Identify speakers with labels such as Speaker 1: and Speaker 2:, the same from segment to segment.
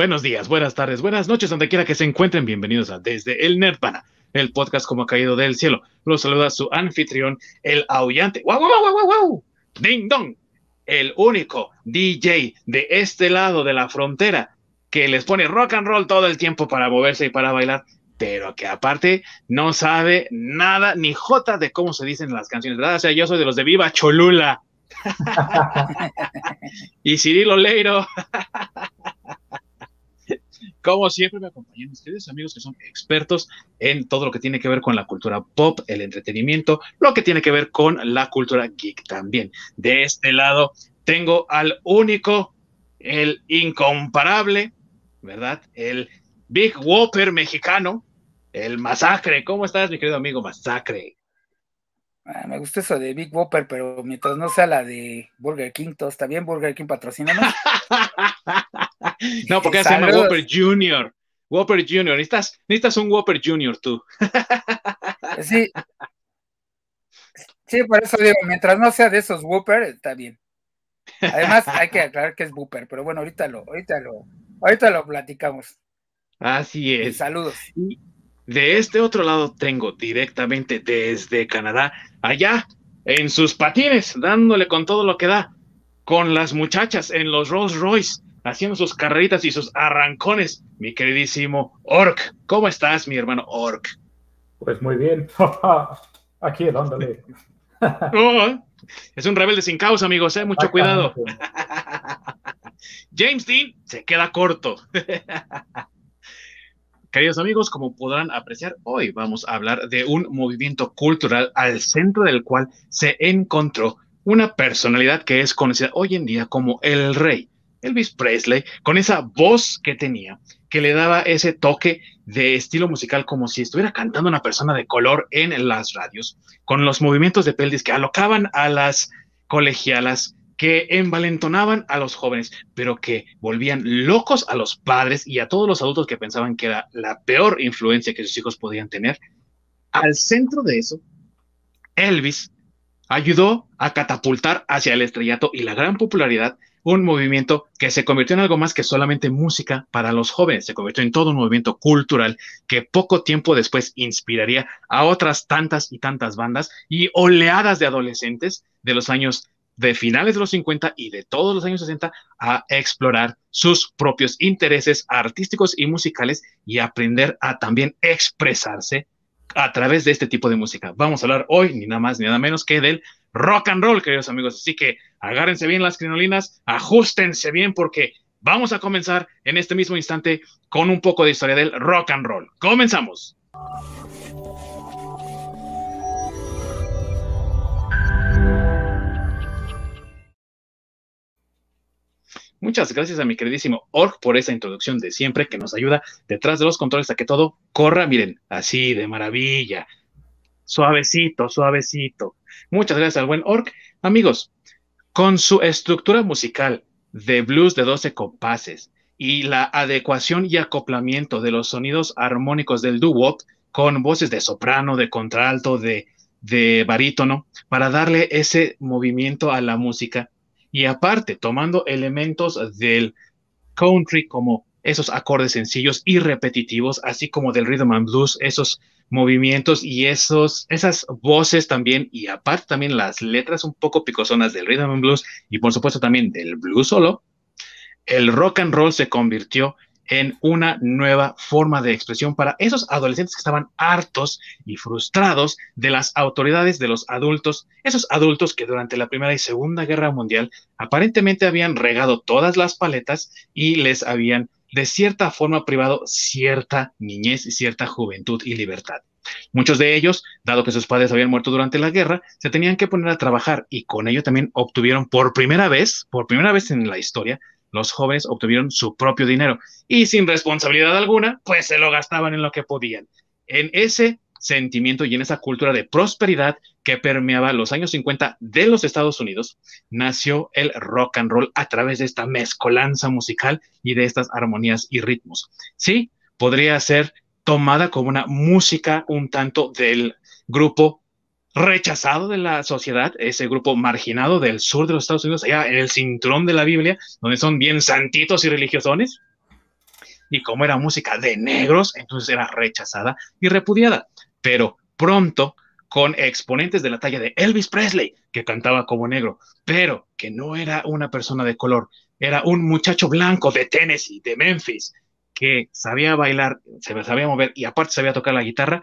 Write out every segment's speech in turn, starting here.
Speaker 1: buenos días, buenas tardes, buenas noches, donde quiera que se encuentren. Bienvenidos a Desde el Nerdpana, el podcast como ha caído del cielo. Los saluda su anfitrión, el aullante. ¡Wow, wow, wow, wow, wow! ¡Ding dong! El único DJ de este lado de la frontera que les pone rock and roll todo el tiempo para moverse y para bailar, pero que aparte no sabe nada ni jota de cómo se dicen las canciones, ¿verdad? O sea, yo soy de los de Viva Cholula. y Cirilo Leiro. Como siempre me acompañan ustedes, amigos que son expertos en todo lo que tiene que ver con la cultura pop, el entretenimiento, lo que tiene que ver con la cultura geek también. De este lado tengo al único, el incomparable, ¿verdad? El Big Whopper mexicano, el Masacre. ¿Cómo estás, mi querido amigo Masacre?
Speaker 2: Ah, me gusta eso de Big Whopper, pero mientras no sea la de Burger King, todo está bien. Burger King patrocina.
Speaker 1: no, porque se llama Whopper Junior. Whopper Junior. Necesitas, necesitas un Whopper Junior tú.
Speaker 2: sí. Sí, por eso digo, mientras no sea de esos Whopper, está bien. Además, hay que aclarar que es Whopper, pero bueno, ahorita lo, ahorita lo, ahorita lo platicamos.
Speaker 1: Así es.
Speaker 2: saludos.
Speaker 1: De este otro lado tengo directamente desde Canadá, allá en sus patines, dándole con todo lo que da, con las muchachas en los Rolls Royce, haciendo sus carreritas y sus arrancones, mi queridísimo Orc. ¿Cómo estás, mi hermano Orc?
Speaker 3: Pues muy bien, aquí dándole.
Speaker 1: Oh, es un rebelde sin causa, amigos, ¿eh? mucho cuidado. James Dean se queda corto. Queridos amigos, como podrán apreciar, hoy vamos a hablar de un movimiento cultural al centro del cual se encontró una personalidad que es conocida hoy en día como el rey, Elvis Presley, con esa voz que tenía, que le daba ese toque de estilo musical como si estuviera cantando una persona de color en las radios, con los movimientos de pelvis que alocaban a las colegialas, que envalentonaban a los jóvenes, pero que volvían locos a los padres y a todos los adultos que pensaban que era la peor influencia que sus hijos podían tener. Al centro de eso, Elvis ayudó a catapultar hacia el estrellato y la gran popularidad un movimiento que se convirtió en algo más que solamente música para los jóvenes, se convirtió en todo un movimiento cultural que poco tiempo después inspiraría a otras tantas y tantas bandas y oleadas de adolescentes de los años de finales de los 50 y de todos los años 60 a explorar sus propios intereses artísticos y musicales y aprender a también expresarse a través de este tipo de música. Vamos a hablar hoy ni nada más ni nada menos que del rock and roll, queridos amigos. Así que agárrense bien las crinolinas, ajustense bien porque vamos a comenzar en este mismo instante con un poco de historia del rock and roll. Comenzamos. Muchas gracias a mi queridísimo Org por esa introducción de siempre que nos ayuda detrás de los controles a que todo corra, miren, así de maravilla. Suavecito, suavecito. Muchas gracias al buen Org. Amigos, con su estructura musical de blues de 12 compases y la adecuación y acoplamiento de los sonidos armónicos del doo-wop con voces de soprano, de contralto, de, de barítono, para darle ese movimiento a la música y aparte tomando elementos del country como esos acordes sencillos y repetitivos, así como del rhythm and blues, esos movimientos y esos, esas voces también, y aparte también las letras un poco picosonas del rhythm and blues y por supuesto también del blues solo, el rock and roll se convirtió en una nueva forma de expresión para esos adolescentes que estaban hartos y frustrados de las autoridades de los adultos, esos adultos que durante la Primera y Segunda Guerra Mundial aparentemente habían regado todas las paletas y les habían de cierta forma privado cierta niñez y cierta juventud y libertad. Muchos de ellos, dado que sus padres habían muerto durante la guerra, se tenían que poner a trabajar y con ello también obtuvieron por primera vez, por primera vez en la historia, los jóvenes obtuvieron su propio dinero y sin responsabilidad alguna, pues se lo gastaban en lo que podían. En ese sentimiento y en esa cultura de prosperidad que permeaba los años 50 de los Estados Unidos, nació el rock and roll a través de esta mezcolanza musical y de estas armonías y ritmos. Sí, podría ser tomada como una música un tanto del grupo rechazado de la sociedad, ese grupo marginado del sur de los Estados Unidos, allá en el cinturón de la Biblia, donde son bien santitos y religiosones. y como era música de negros, entonces era rechazada y repudiada. Pero pronto, con exponentes de la talla de Elvis Presley, que cantaba como negro, pero que no era una persona de color, era un muchacho blanco de Tennessee, de Memphis, que sabía bailar, se sabía mover y aparte sabía tocar la guitarra,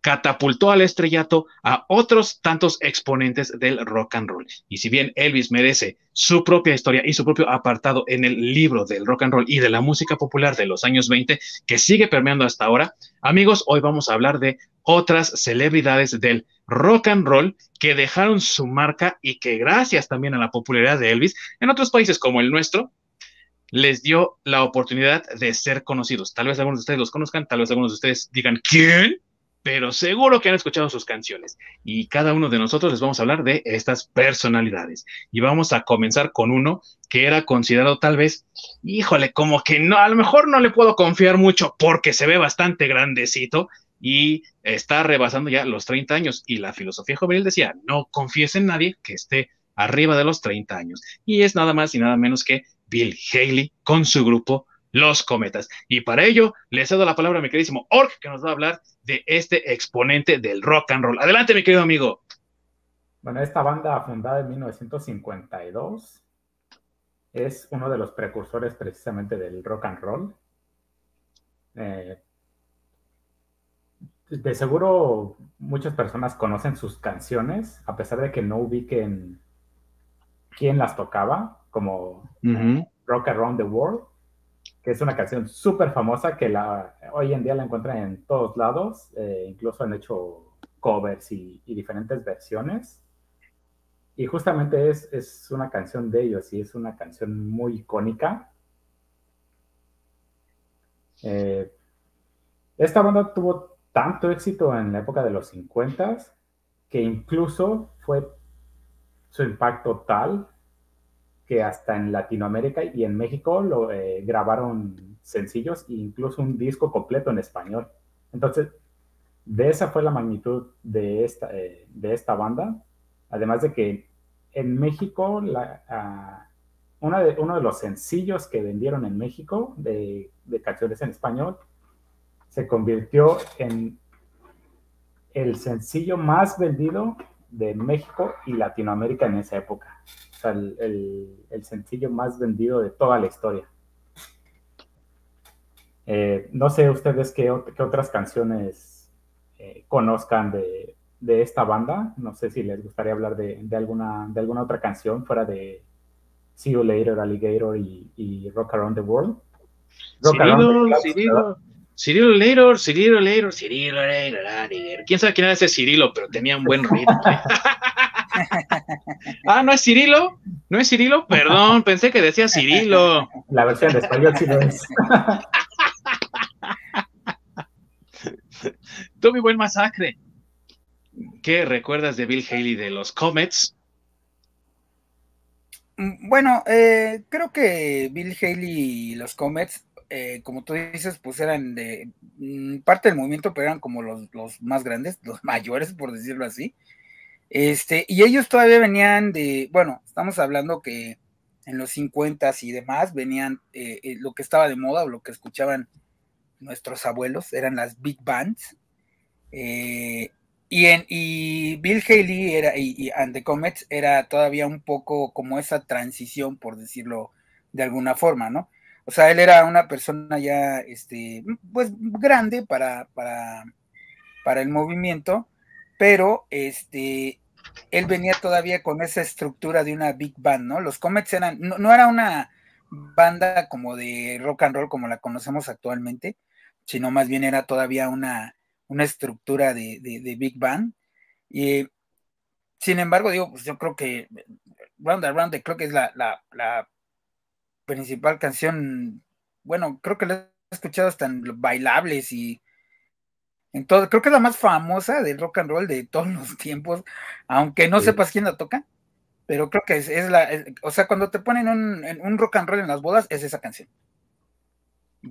Speaker 1: catapultó al estrellato a otros tantos exponentes del rock and roll. Y si bien Elvis merece su propia historia y su propio apartado en el libro del rock and roll y de la música popular de los años 20, que sigue permeando hasta ahora, amigos, hoy vamos a hablar de otras celebridades del rock and roll que dejaron su marca y que gracias también a la popularidad de Elvis en otros países como el nuestro, les dio la oportunidad de ser conocidos. Tal vez algunos de ustedes los conozcan, tal vez algunos de ustedes digan, ¿quién? Pero seguro que han escuchado sus canciones. Y cada uno de nosotros les vamos a hablar de estas personalidades. Y vamos a comenzar con uno que era considerado tal vez, híjole, como que no, a lo mejor no le puedo confiar mucho porque se ve bastante grandecito y está rebasando ya los 30 años. Y la filosofía juvenil decía, no confíes en nadie que esté arriba de los 30 años. Y es nada más y nada menos que Bill Haley con su grupo los cometas. Y para ello, le cedo la palabra a mi queridísimo Ork, que nos va a hablar de este exponente del rock and roll. Adelante, mi querido amigo.
Speaker 3: Bueno, esta banda fundada en 1952 es uno de los precursores precisamente del rock and roll. Eh, de seguro muchas personas conocen sus canciones, a pesar de que no ubiquen quién las tocaba, como Rock Around the World que es una canción súper famosa que la, hoy en día la encuentran en todos lados, eh, incluso han hecho covers y, diferentes versiones. Y justamente es, es, una canción de ellos y es una canción muy icónica. Eh, esta banda tuvo tanto éxito en la época de los 50 que incluso fue su impacto tal que hasta en Latinoamérica y en México lo eh, grabaron sencillos e incluso un disco completo en español. Entonces, de esa fue la magnitud de esta, eh, de esta banda. Además de que en México, ah, una de, uno de los sencillos que vendieron en México de canciones en español se convirtió en el sencillo más vendido de México y Latinoamérica en esa época el, sencillo más vendido de toda la historia. Eh, no sé ustedes qué, otras canciones eh, conozcan de, esta banda. No sé si les gustaría hablar de, alguna, de alguna otra canción fuera de See You Later, Alligator y, Rock Around the World.
Speaker 1: Rock Cirilo, Cirilo, Cirilo Later, Cirilo Later, Cirilo Later, Alligator. Quién sabe quién era ese Cirilo, pero tenía un buen ritmo. ah, ¿no es Cirilo? ¿No es Cirilo? Perdón, pensé que decía Cirilo.
Speaker 3: La versión de español sí lo es.
Speaker 1: Tú, mi buen masacre. ¿Qué recuerdas de Bill Haley de los Comets?
Speaker 2: Mm, bueno, eh, creo que Bill Haley y los Comets, eh, como tú dices, pues eran de mm, parte del movimiento, pero eran como los, los más grandes, los mayores, por decirlo así. Este, y ellos todavía venían de, bueno, estamos hablando que en los 50 y demás venían eh, eh, lo que estaba de moda o lo que escuchaban nuestros abuelos, eran las big bands. Eh, y, en, y Bill Haley era, y, and the Comets era todavía un poco como esa transición, por decirlo de alguna forma, ¿no? O sea, él era una persona ya, este, pues grande para, para, para el movimiento, pero este, él venía todavía con esa estructura de una big band, ¿no? Los Comets eran, no, era una banda como de rock and roll como la conocemos actualmente, sino más bien era todavía una, una estructura de, big band. Y sin embargo, digo, pues yo creo que Round Around the Clock es la, la principal canción, bueno, creo que la he escuchado hasta en bailables y creo que es la más famosa del rock and roll de todos los tiempos, aunque no sepas quién la toca, pero creo que es, la, o sea, cuando te ponen un, rock and roll en las bodas, es esa canción.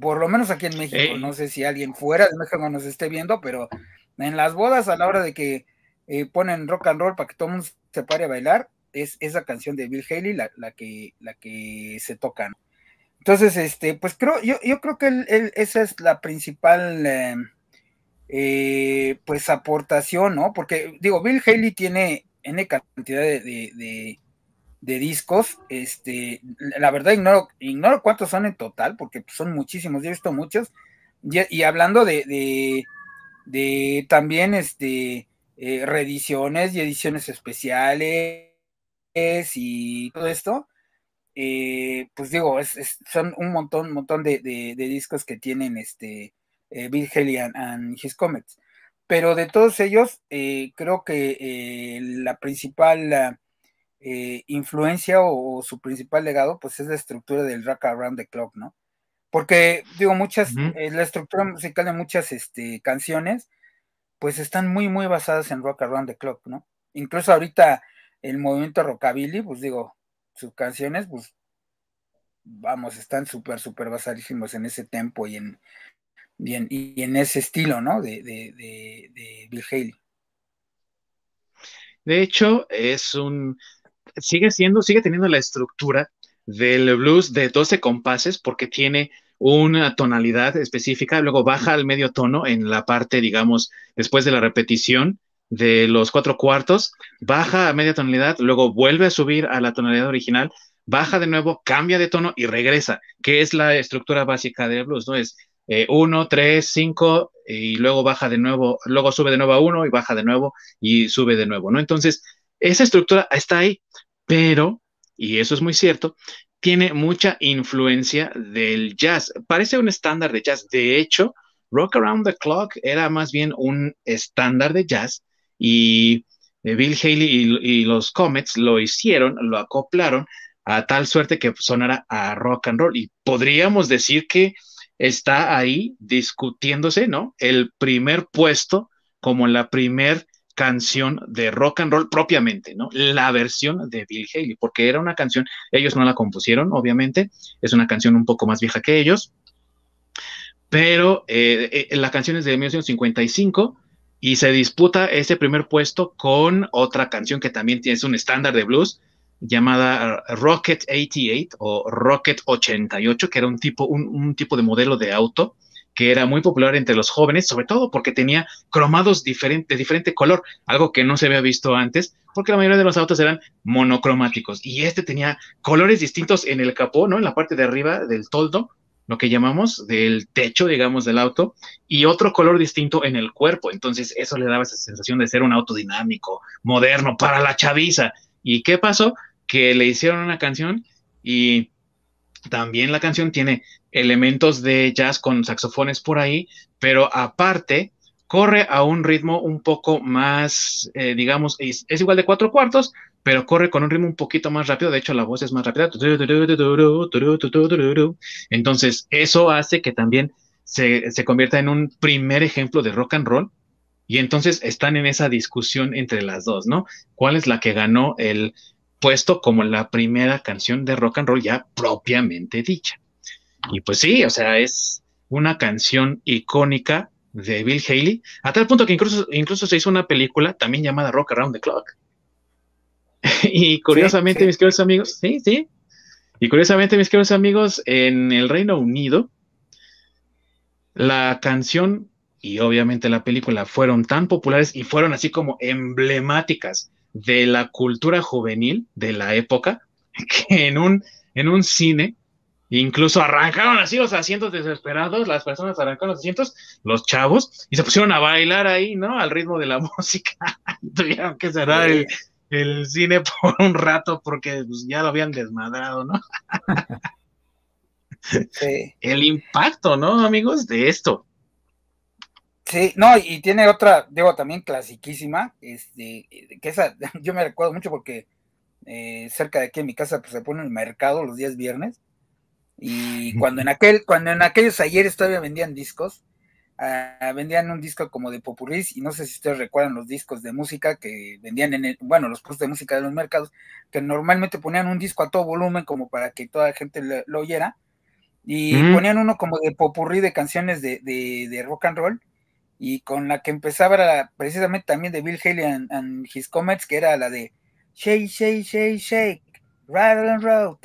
Speaker 2: Por lo menos aquí en México, no sé si alguien fuera de México nos esté viendo, pero en las bodas a la hora de que eh, ponen rock and roll para que todo el mundo se pare a bailar, es esa canción de Bill Haley la, que, la que se toca. Entonces, este, pues creo, yo, yo creo que esa es la principal em, eh, pues aportación, ¿no? Porque digo, Bill Haley tiene N cantidad de, discos, este, la verdad ignoro, ignoro cuántos son en total, porque son muchísimos, yo he visto muchos, y, hablando de, de, también este, eh, reediciones y ediciones especiales y todo esto, eh, pues digo, son un montón, montón de, discos que tienen este eh, Bill Haley and, His Comets. Pero de todos ellos, eh, creo que la principal influencia o, su principal legado, pues es la estructura del Rock Around the Clock, ¿no? Porque, digo, muchas, la estructura musical de muchas este, canciones, pues están muy, muy basadas en Rock Around the Clock, ¿no? Incluso ahorita el movimiento rockabilly, pues digo, sus canciones, pues, vamos, están súper, súper basadísimos en ese tempo y en, y en, ese estilo, ¿no? De, de, Bill Haley.
Speaker 1: De hecho, es un, sigue siendo, sigue teniendo la estructura del blues de 12 compases porque tiene una tonalidad específica, luego baja al medio tono en la parte, digamos, después de la repetición de los cuatro cuartos, baja a media tonalidad, luego vuelve a subir a la tonalidad original, baja de nuevo, cambia de tono y regresa, que es la estructura básica del blues, ¿no? Es eh, uno, tres, cinco, y luego baja de nuevo, luego sube de nuevo a uno y baja de nuevo y sube de nuevo, ¿no? Entonces, esa estructura está ahí, pero, y eso es muy cierto, tiene mucha influencia del jazz. Parece un estándar de jazz. De hecho, Rock Around the Clock era más bien un estándar de jazz y eh, Bill Haley y, los Comets lo hicieron, lo acoplaron a tal suerte que sonara a rock and roll. Y podríamos decir que está ahí discutiéndose, ¿no? El primer puesto como la primer canción de rock and roll propiamente, ¿no? La versión de Bill Haley, porque era una canción, ellos no la compusieron, obviamente, es una canción un poco más vieja que ellos, pero eh, eh, la canción es de 1955 y se disputa ese primer puesto con otra canción que también tiene un estándar de blues llamada Rocket 88 o Rocket 88, que era un tipo, un, tipo de modelo de auto que era muy popular entre los jóvenes, sobre todo porque tenía cromados diferentes, de diferente color, algo que no se había visto antes, porque la mayoría de los autos eran monocromáticos y este tenía colores distintos en el capó, ¿no? En la parte de arriba del toldo, lo que llamamos del techo, digamos, del auto, y otro color distinto en el cuerpo. Entonces, eso le daba esa sensación de ser un auto dinámico, moderno, para la chaviza. ¿Y qué pasó? Que le hicieron una canción y también la canción tiene elementos de jazz con saxofones por ahí, pero aparte corre a un ritmo un poco más, eh, digamos, es, igual de cuatro cuartos, pero corre con un ritmo un poquito más rápido, de hecho la voz es más rápida. Entonces, eso hace que también se, se convierta en un primer ejemplo de rock and roll. Y entonces están en esa discusión entre las dos, ¿no? ¿Cuál es la que ganó el puesto como la primera canción de rock and roll ya propiamente dicha? Y pues sí, o sea, es una canción icónica de Bill Haley, a tal punto que incluso, incluso se hizo una película también llamada Rock Around the Clock. y curiosamente, mis queridos amigos, sí, sí. Y curiosamente, mis queridos amigos, en el Reino Unido, la canción y obviamente la película fueron tan populares y fueron así como emblemáticas de la cultura juvenil de la época, que en un, en un cine Incluso arrancaron así los asientos desesperados, las personas arrancaron los asientos, los chavos, y se pusieron a bailar ahí, ¿no? Al ritmo de la música. Tuvieron que cerrar el, cine por un rato porque pues, ya lo habían desmadrado, ¿no? sí. El impacto, ¿no, amigos? De esto.
Speaker 2: Sí, no, y tiene otra, digo, también clasiquísima, este, que esa, yo me recuerdo mucho porque eh, cerca de aquí en mi casa pues, se pone el mercado los días viernes y cuando en aquel, cuando en aquellos ayeres todavía vendían discos, ah, vendían un disco como de popurris, y no sé si ustedes recuerdan los discos de música que vendían en el, bueno, los puestos de música de los mercados, que normalmente ponían un disco a todo volumen como para que toda la gente lo, oyera, y ponían uno como de popurrí de canciones de, de, rock and roll, y con la que empezaba era precisamente también de Bill Haley and, His Comets, que era la de Shake, Shake, Shake, Shake, Rattle and Roll,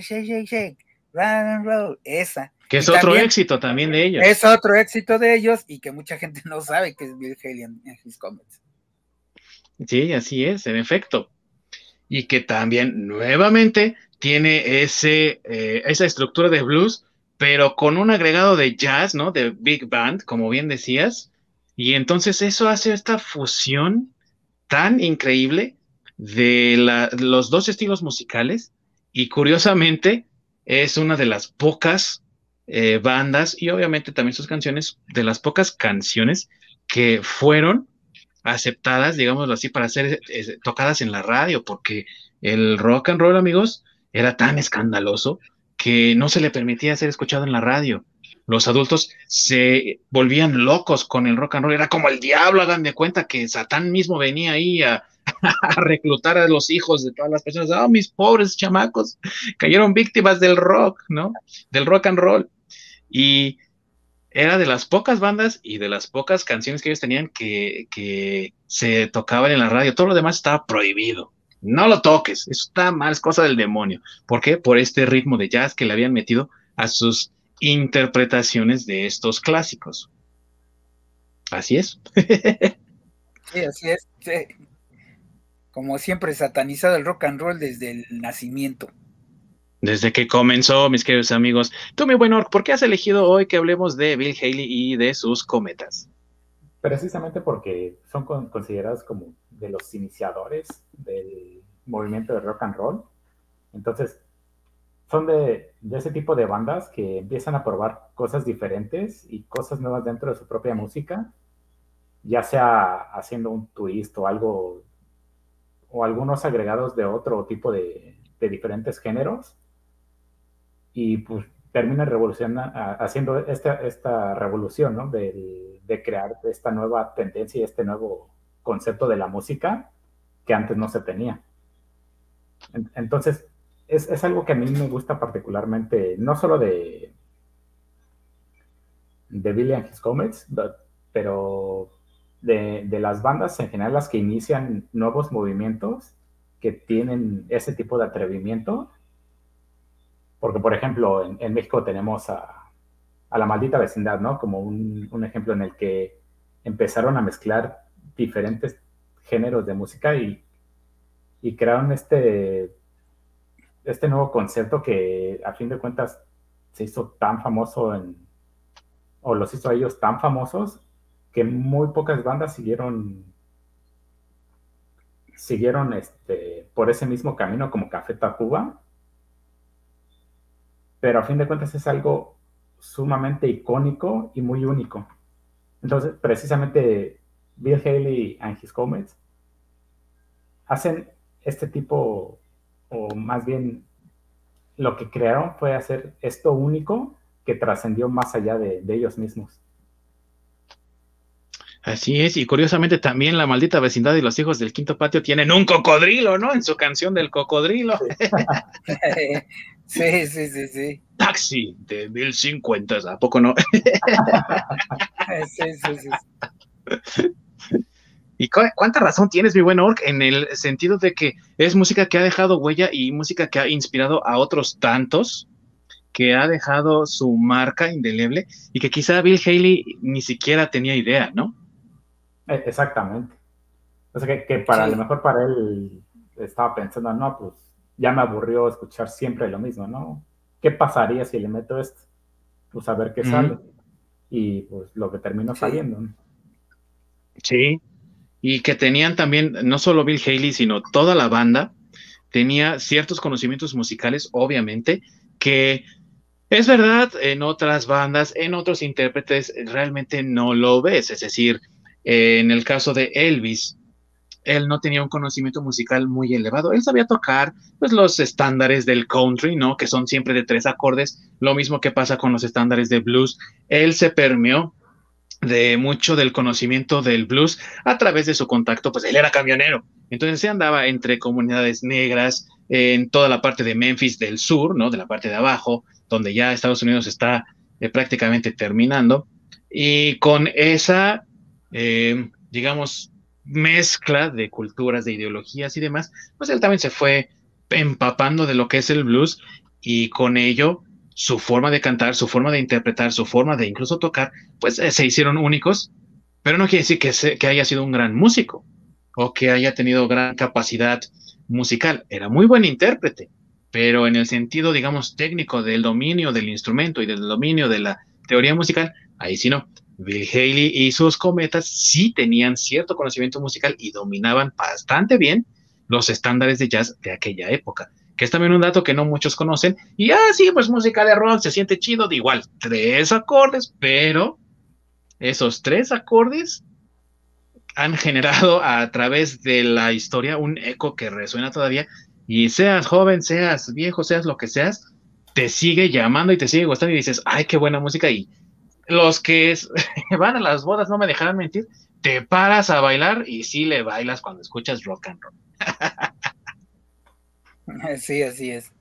Speaker 2: shake, shake, shake rock and roll, esa.
Speaker 1: Que es otro éxito también de ellos.
Speaker 2: Es otro éxito de ellos y que mucha gente no sabe que es Bill Haley en, His Comets.
Speaker 1: Sí, así es, en efecto. Y que también nuevamente tiene ese, eh, esa estructura de blues, pero con un agregado de jazz, ¿no? De big band, como bien decías. Y entonces eso hace esta fusión tan increíble de los dos estilos musicales y curiosamente es una de las pocas eh, bandas y obviamente también sus canciones, de las pocas canciones que fueron aceptadas, digámoslo así, para ser eh, tocadas en la radio, porque el rock and roll, amigos, era tan escandaloso que no se le permitía ser escuchado en la radio. Los adultos se volvían locos con el rock and roll, era como el diablo, hagan cuenta que Satán mismo venía ahí a, reclutar a los hijos de todas las personas. Ah, mis pobres chamacos cayeron víctimas del rock, ¿no? Del rock and roll. Y era de las pocas bandas y de las pocas canciones que ellos tenían que se tocaban en la radio. Todo lo demás estaba prohibido. No lo toques, eso está mal, es cosa del demonio. ¿Por qué? Por este ritmo de jazz que le habían metido a sus interpretaciones de estos clásicos. Así es.
Speaker 2: sí, así es como siempre, satanizado el rock and roll desde el nacimiento.
Speaker 1: Desde que comenzó, mis queridos amigos. Tú, mi buen Orc, ¿por qué has elegido hoy que hablemos de Bill Haley y de sus cometas?
Speaker 3: Precisamente porque son considerados como de los iniciadores del movimiento de rock and roll. Entonces, son de, de, ese tipo de bandas que empiezan a probar cosas diferentes y cosas nuevas dentro de su propia música, ya sea haciendo un twist o algo o algunos agregados de otro tipo de, diferentes géneros y pues termina haciendo esta, esta revolución, ¿no? De, crear esta nueva tendencia y este nuevo concepto de la música que antes no se tenía. Entonces, es, es, algo que a mí me gusta particularmente, no solo de, de Billy and His Comets, pero de, las bandas en general, las que inician nuevos movimientos que tienen ese tipo de atrevimiento. Porque, por ejemplo, en, México tenemos a, La Maldita Vecindad, ¿no? Como un, ejemplo en el que empezaron a mezclar diferentes géneros de música y, y crearon este, este nuevo concepto que a fin de cuentas se hizo tan famoso o los hizo a ellos tan famosos que muy pocas bandas siguieron siguieron este, por ese mismo camino como Café Tacuba, pero a fin de cuentas es algo sumamente icónico y muy único. Entonces, precisamente Bill Haley and His Comets hacen este tipo, o más bien lo que crearon fue hacer esto único que trascendió más allá de ellos mismos.
Speaker 1: Así es, y curiosamente también la maldita vecindad y los hijos del quinto patio tienen un cocodrilo, ¿no? En su canción del cocodrilo.
Speaker 2: sí, sí, sí, sí.
Speaker 1: Taxi de 1050, ¿a poco no? sí, sí, sí. ¿Y cuánta razón tienes, mi buen Orc, en el sentido de que es música que ha dejado huella y música que ha inspirado a otros tantos, que ha dejado su marca indeleble y que quizá Bill Haley ni siquiera tenía idea, ¿no?
Speaker 3: E, exactamente. O sea, que, para lo mejor para él estaba pensando, no, pues ya me aburrió escuchar siempre lo mismo, ¿no? ¿Qué pasaría si le meto esto? Pues a ver qué sale. Y pues lo que terminó saliendo.
Speaker 1: Sí. Y que tenían también, no solo Bill Haley, sino toda la banda, tenía ciertos conocimientos musicales, obviamente, que es verdad, en otras bandas, en otros intérpretes, realmente no lo ves. Es decir, en el caso de Elvis, él no tenía un conocimiento musical muy elevado. Él sabía tocar pues, los estándares del country, ¿no? Que son siempre de tres acordes, lo mismo que pasa con los estándares de blues. Él se permeó de mucho del conocimiento del blues a través de su contacto, pues él era camionero. Entonces se andaba entre comunidades negras, en toda la parte de Memphis del sur, ¿no? De la parte de abajo, donde ya Estados Unidos está eh, prácticamente terminando. Y con esa eh, digamos, mezcla de culturas, de ideologías y demás, pues él también se fue empapando de lo que es el blues y con ello su forma de cantar, su forma de interpretar, su forma de incluso tocar, pues eh, se hicieron únicos, pero no quiere decir que, que haya sido un gran músico o que haya tenido gran capacidad musical. Era muy buen intérprete, pero en el sentido, digamos, técnico del dominio del instrumento y del dominio de la teoría musical, ahí sí no. Bill Haley y sus cometas sí tenían cierto conocimiento musical y dominaban bastante bien los estándares de jazz de aquella época, que es también un dato que no muchos conocen. Y ah, pues música de rock se siente chido, de igual, tres acordes, pero esos tres acordes han generado a través de la historia un eco que resuena todavía. Y seas joven, seas viejo, seas lo que seas, te sigue llamando y te sigue gustando y dices, ay, qué buena música. Y los que van a las bodas no me dejarán mentir, te paras a bailar y sí le bailas cuando escuchas rock and roll.
Speaker 2: sí, así es.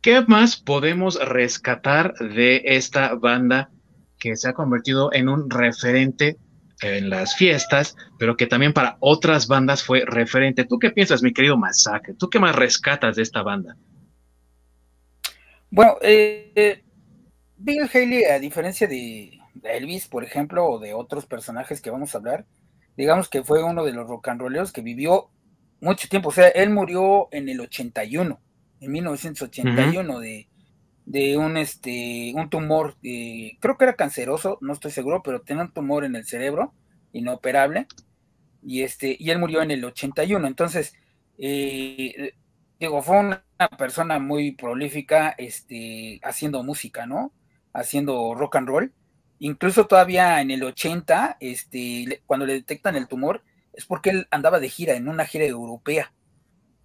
Speaker 1: ¿Qué más podemos rescatar de esta banda que se ha convertido en un referente en las fiestas, pero que también para otras bandas fue referente? ¿Tú qué piensas, mi querido Masacre? ¿Tú qué más rescatas de esta banda?
Speaker 2: Bueno, eh, Bill Haley, a diferencia de Elvis, por ejemplo, o de otros personajes que vamos a hablar, digamos que fue uno de los rock and rolleros que vivió mucho tiempo. O sea, él murió en el 81, en 1981, de, de un, este, un tumor, eh, creo que era canceroso, no estoy seguro, pero tenía un tumor en el cerebro, inoperable, y, este, y él murió en el 81. Entonces, eh, digo, fue una persona muy prolífica este, haciendo música, ¿no? haciendo rock and roll. Incluso todavía en el 80, este, cuando le detectan el tumor, es porque él andaba de gira, en una gira europea.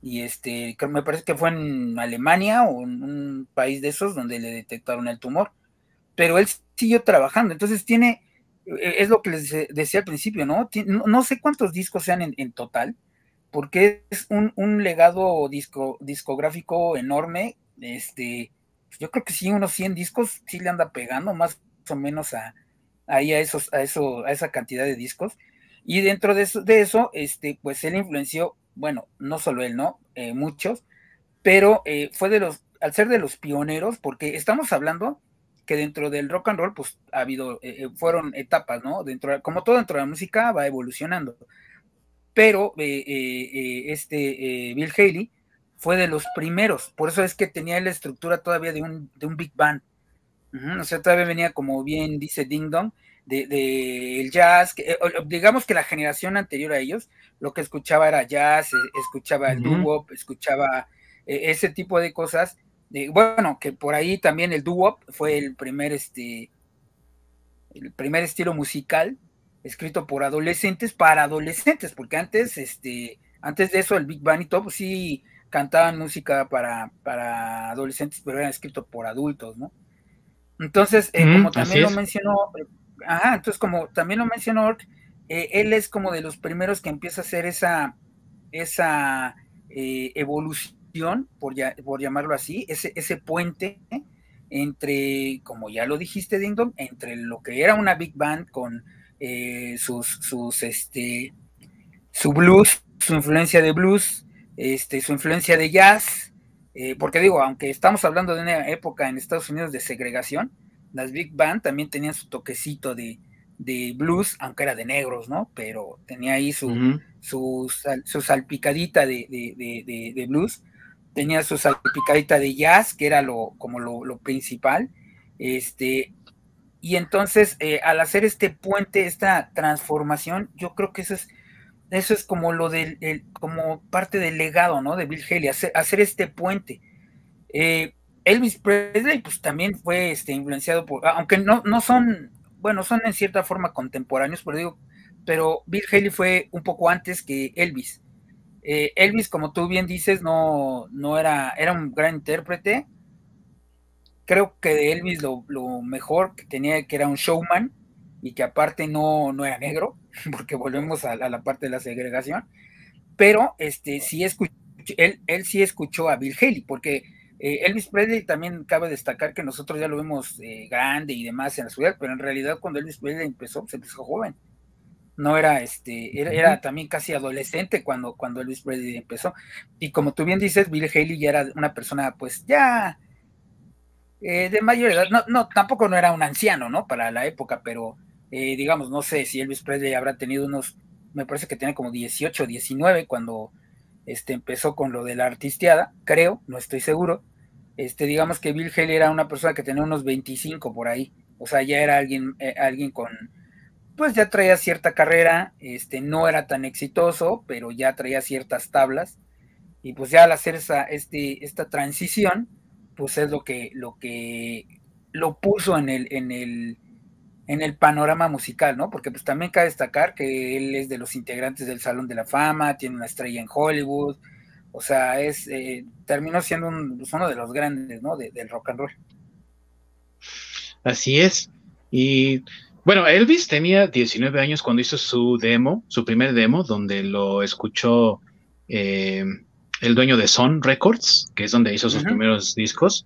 Speaker 2: Y este, me parece que fue en Alemania o en un país de esos donde le detectaron el tumor. Pero él siguió trabajando. Entonces tiene, e, es lo que les decía al principio, ¿no? no, sé cuántos discos sean en, total, porque es un, un legado disco, discográfico enorme. Este, yo creo que sí, unos 100 discos sí le anda pegando más o menos a, ahí a, esos, a, eso, a esa cantidad de discos. Y dentro de eso, de eso este, pues él influenció, bueno, no solo él, ¿no? Eh, muchos, pero eh, fue de los, al ser de los pioneros, porque estamos hablando que dentro del rock and roll, pues ha habido, eh, fueron etapas, ¿no? Dentro, como todo dentro de la música va evolucionando. Pero este Bill Haley, fue de los primeros, por eso es que tenía la estructura todavía de un, de un big band. O sea, todavía venía como bien dice Ding Dong, de, el jazz, eh, digamos que la generación anterior a ellos, lo que escuchaba era jazz, eh, escuchaba el doo-wop, escuchaba eh, ese tipo de cosas. bueno, que por ahí también el doo-wop fue el primer, este, el primer estilo musical escrito por adolescentes para adolescentes, porque antes, este, antes de eso el big band y todo, pues sí, cantaban música para, para adolescentes, pero eran escritos por adultos, ¿no? Entonces, eh, como también lo mencionó, ajá, entonces como también lo mencionó, eh, él es como de los primeros que empieza a hacer esa, esa eh, evolución, por, por llamarlo así, ese, ese puente entre, como ya lo dijiste, Dingdom, entre lo que era una big band con sus, sus, este, su blues, su influencia de blues, este, su influencia de jazz, eh, porque digo, aunque estamos hablando de una época en Estados Unidos de segregación, las big band también tenían su toquecito de, blues, aunque era de negros, ¿no? Pero tenía ahí su, su, salpicadita de, blues, tenía su salpicadita de jazz, que era lo, como lo, principal, este, y entonces eh, al hacer este puente, esta transformación, yo creo que eso es eso es como lo del, como parte del legado, ¿no? De Bill Haley, hacer, este puente. Eh, Elvis Presley, pues también fue este, influenciado por, aunque no, no son, bueno, son en cierta forma contemporáneos, pero digo, pero Bill Haley fue un poco antes que Elvis. Eh, Elvis, como tú bien dices, no, no era, era un gran intérprete. Creo que de Elvis lo, lo mejor que tenía que era un showman y que aparte no, no era negro, porque volvemos a, la parte de la segregación, pero este sí escuchó, él, él sí escuchó a Bill Haley, porque eh, Elvis Presley también cabe destacar que nosotros ya lo vemos eh, grande y demás en la ciudad, pero en realidad cuando Elvis Presley empezó, se empezó joven. no era este, era, también casi adolescente cuando, cuando Elvis Presley empezó. Y como tú bien dices, Bill Haley ya era una persona, pues ya eh, de mayor edad, no, no, tampoco no era un anciano, ¿no? Para la época, pero eh, digamos, no sé si Elvis Presley habrá tenido unos, me parece que tenía como 18, 19 cuando este, empezó con lo de la artisteada, creo, no estoy seguro. Este, digamos que Bill Haley era una persona que tenía unos 25 por ahí, o sea, ya era alguien, eh, alguien con, pues ya traía cierta carrera, este, no era tan exitoso, pero ya traía ciertas tablas, y pues ya al hacer esa, este, esta transición, pues es lo que, lo que lo puso en el, en el, en el panorama musical, ¿no? Porque pues también cabe destacar que él es de los integrantes del Salón de la Fama, tiene una estrella en Hollywood, o sea, es, eh, terminó siendo pues, uno de los grandes, ¿no? del rock and roll.
Speaker 1: Así es. Y bueno, Elvis tenía 19 años cuando hizo su demo, su primer demo, donde lo escuchó eh, el dueño de Son Records, que es donde hizo sus primeros discos,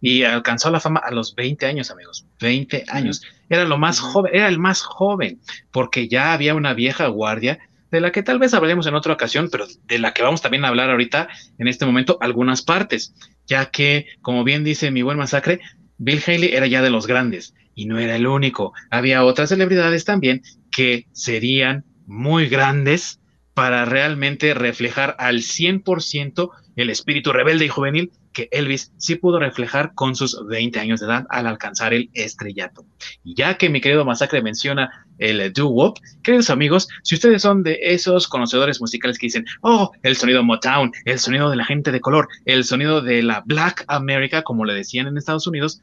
Speaker 1: y alcanzó la fama a los 20 años, amigos. 20 años. Era lo más joven, era el más joven, porque ya había una vieja guardia de la que tal vez hablaremos en otra ocasión, pero de la que vamos también a hablar ahorita, en este momento, algunas partes, ya que, como bien dice mi buen masacre, Bill Haley era ya de los grandes y no era el único. Había otras celebridades también que serían muy grandes para realmente reflejar al 100% el espíritu rebelde y juvenil que Elvis sí pudo reflejar con sus 20 años de edad al alcanzar el estrellato. Ya que mi querido Masacre menciona el doo-wop, queridos amigos, si ustedes son de esos conocedores musicales que dicen, oh, el sonido Motown, el sonido de la gente de color, el sonido de la Black America, como le decían en Estados Unidos,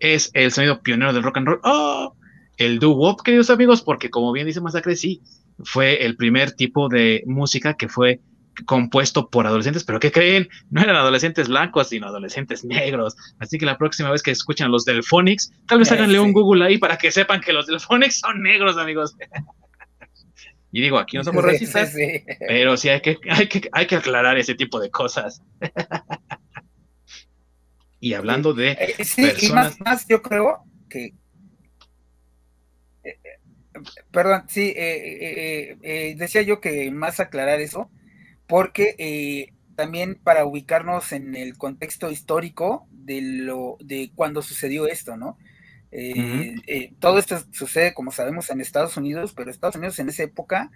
Speaker 1: es el sonido pionero del rock and roll. ¡Oh! El doo-wop, queridos amigos, porque como bien dice Masacre, sí, fue el primer tipo de música que fue compuesto por adolescentes, pero ¿qué creen? No eran adolescentes blancos, sino adolescentes negros. Así que la próxima vez que escuchan los Delphonics, tal vez háganle un Google ahí para que sepan que los Delphonics son negros, amigos. y digo, aquí no somos racistas, pero sí hay que, hay, que, hay que aclarar ese tipo de cosas. Y hablando de.
Speaker 2: Eh, sí, y más, más yo creo que. Eh, perdón, sí, eh, decía yo que más aclarar eso, porque también para ubicarnos en el contexto histórico de lo de cuando sucedió esto, ¿no? todo esto sucede, como sabemos, en Estados Unidos, pero Estados Unidos en esa época,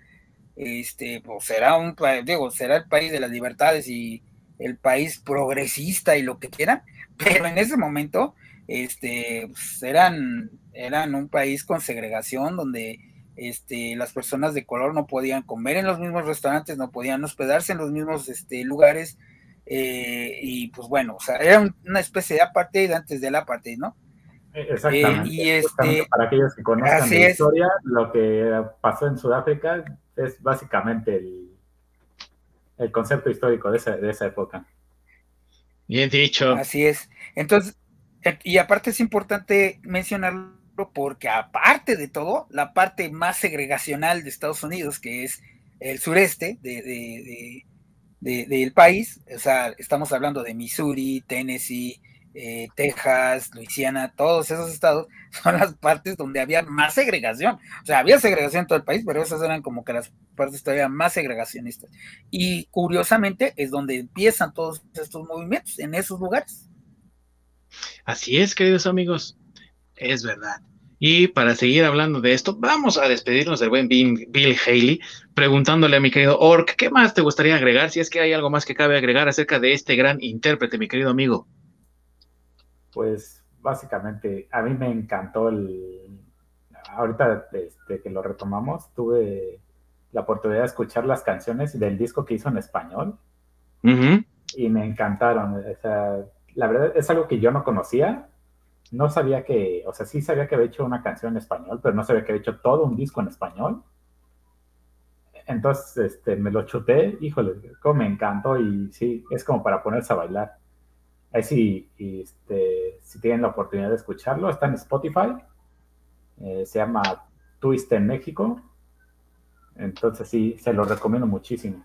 Speaker 2: este, pues será un, digo, será el país de las libertades y el país progresista y lo que quieran, pero en ese momento este, pues, eran, eran un país con segregación donde este, las personas de color no podían comer en los mismos restaurantes, no podían hospedarse en los mismos este, lugares, eh, y pues bueno, o sea, era una especie de apartheid antes del apartheid, ¿no?
Speaker 3: Eh, exactamente. y este, para aquellos que conozcan la historia, lo que pasó en Sudáfrica es básicamente el, el concepto histórico de esa, de esa época.
Speaker 1: Bien dicho.
Speaker 2: Así es. Entonces, y aparte es importante mencionarlo porque aparte de todo, la parte más segregacional de Estados Unidos, que es el sureste de, del país, o sea, estamos hablando de Missouri, Tennessee, eh, Texas, Luisiana, todos esos estados son las partes donde había más segregación. O sea, había segregación en todo el país, pero esas eran como que las partes todavía más segregacionistas. Y curiosamente es donde empiezan todos estos movimientos, en esos lugares.
Speaker 1: Así es, queridos amigos, es verdad. Y para seguir hablando de esto, vamos a despedirnos del buen Bill Haley, preguntándole a mi querido Ork, ¿qué más te gustaría agregar? Si es que hay algo más que cabe agregar acerca de este gran intérprete, mi querido amigo
Speaker 3: pues básicamente a mí me encantó el... Ahorita desde que lo retomamos, tuve la oportunidad de escuchar las canciones del disco que hizo en español y me encantaron. O sea, la verdad es algo que yo no conocía. No sabía que, o sea, sí sabía que había hecho una canción en español, pero no sabía que había hecho todo un disco en español. Entonces, este, me lo chuté, híjole, como me encantó y sí, es como para ponerse a bailar. Ahí sí, este, si tienen la oportunidad de escucharlo, está en Spotify. Eh, se llama Twist en México. Entonces sí, se lo recomiendo muchísimo.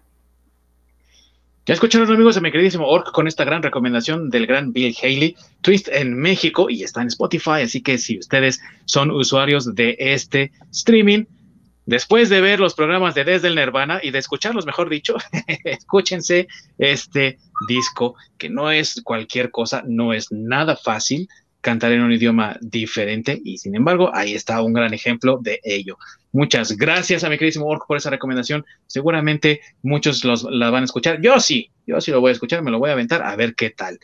Speaker 1: Ya escucharon amigos de mi queridísimo Orc con esta gran recomendación del gran Bill Haley, Twist en México y está en Spotify, así que si ustedes son usuarios de este streaming, después de ver los programas de Desde el Nirvana y de escucharlos, mejor dicho, escúchense este disco, que no es cualquier cosa, no es nada fácil cantar en un idioma diferente y sin embargo ahí está un gran ejemplo de ello. Muchas gracias a mi queridísimo Orco por esa recomendación. Seguramente muchos los, la van a escuchar. Yo sí, yo sí lo voy a escuchar, me lo voy a aventar a ver qué tal.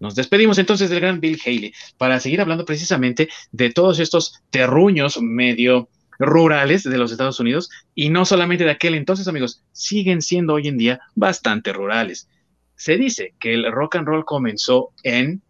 Speaker 1: Nos despedimos entonces del gran Bill Haley para seguir hablando precisamente de todos estos terruños medio rurales de los Estados Unidos y no solamente de aquel entonces, amigos, siguen siendo hoy en día bastante rurales. Se dice que el rock and roll comenzó en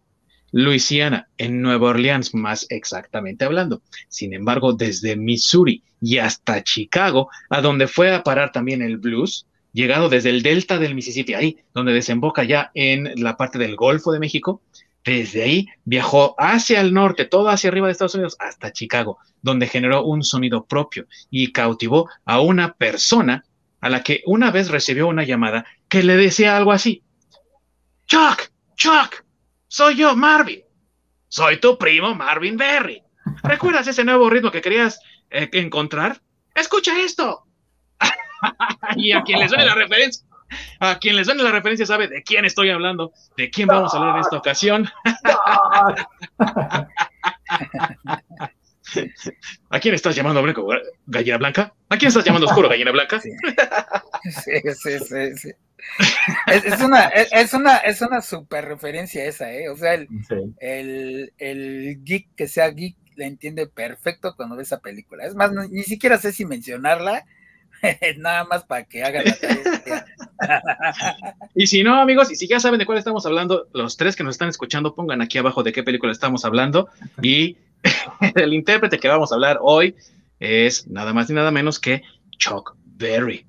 Speaker 1: Luisiana, en Nueva Orleans más exactamente hablando. Sin embargo, desde Missouri y hasta Chicago, a donde fue a parar también el blues, llegado desde el delta del Mississippi, ahí donde desemboca ya en la parte del Golfo de México, desde ahí viajó hacia el norte, todo hacia arriba de Estados Unidos, hasta Chicago, donde generó un sonido propio y cautivó a una persona a la que una vez recibió una llamada que le decía algo así. Chuck, Chuck, soy yo, Marvin. Soy tu primo, Marvin Berry. ¿Recuerdas ese nuevo ritmo que querías eh, encontrar? Escucha esto. y a quien le suene la referencia, a quien le suene la referencia sabe de quién estoy hablando, de quién vamos a hablar en esta ocasión. ¿A quién estás llamando blanco, gallina blanca? ¿A quién estás llamando oscuro, gallina blanca? Sí,
Speaker 2: sí, sí, sí. Es, una, es, una, es una super referencia esa, ¿eh? O sea, el, el, el, geek que sea geek le entiende perfecto cuando ve esa película. Es más, ni siquiera sé si mencionarla, nada más para que hagan la tarea.
Speaker 1: y si no, amigos, y si ya saben de cuál estamos hablando, los tres que nos están escuchando, pongan aquí abajo de qué película estamos hablando. Y el intérprete que vamos a hablar hoy es nada más ni nada menos que Chuck Berry,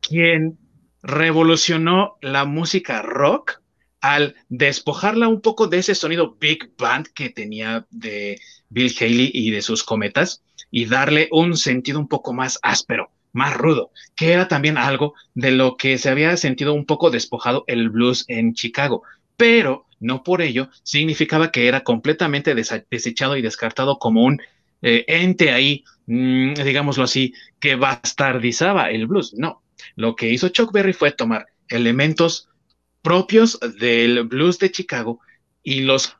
Speaker 1: quien revolucionó la música rock al despojarla un poco de ese sonido big band que tenía de Bill Haley y de sus cometas y darle un sentido un poco más áspero, más rudo, que era también algo de lo que se había sentido un poco despojado el blues en Chicago, pero no por ello significaba que era completamente desechado y descartado como un eh, ente ahí, mm, digámoslo así, que bastardizaba el blues. No, lo que hizo Chuck Berry fue tomar elementos propios del blues de Chicago y los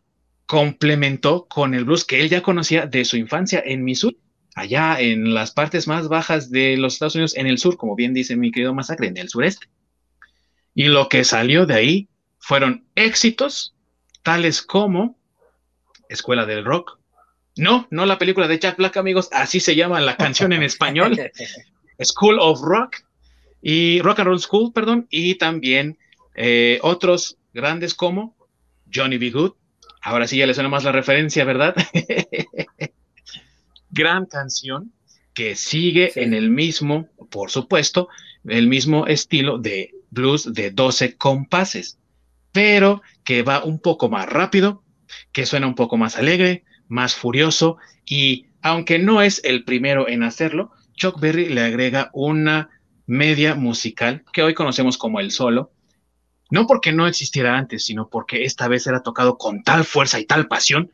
Speaker 1: complementó con el blues que él ya conocía de su infancia en Missouri allá en las partes más bajas de los Estados Unidos, en el sur, como bien dice mi querido Masacre, en el sureste. Y lo que salió de ahí fueron éxitos tales como Escuela del Rock. No, no la película de Jack Black, amigos, así se llama la canción en español. School of Rock y Rock and Roll School, perdón, y también eh, otros grandes como Johnny B. Good. Ahora sí ya le suena más la referencia, ¿verdad? gran canción que sigue en el mismo, por supuesto, el mismo estilo de blues de 12 compases, pero que va un poco más rápido, que suena un poco más alegre, más furioso y aunque no es el primero en hacerlo, Chuck Berry le agrega una media musical que hoy conocemos como el solo, no porque no existiera antes, sino porque esta vez era tocado con tal fuerza y tal pasión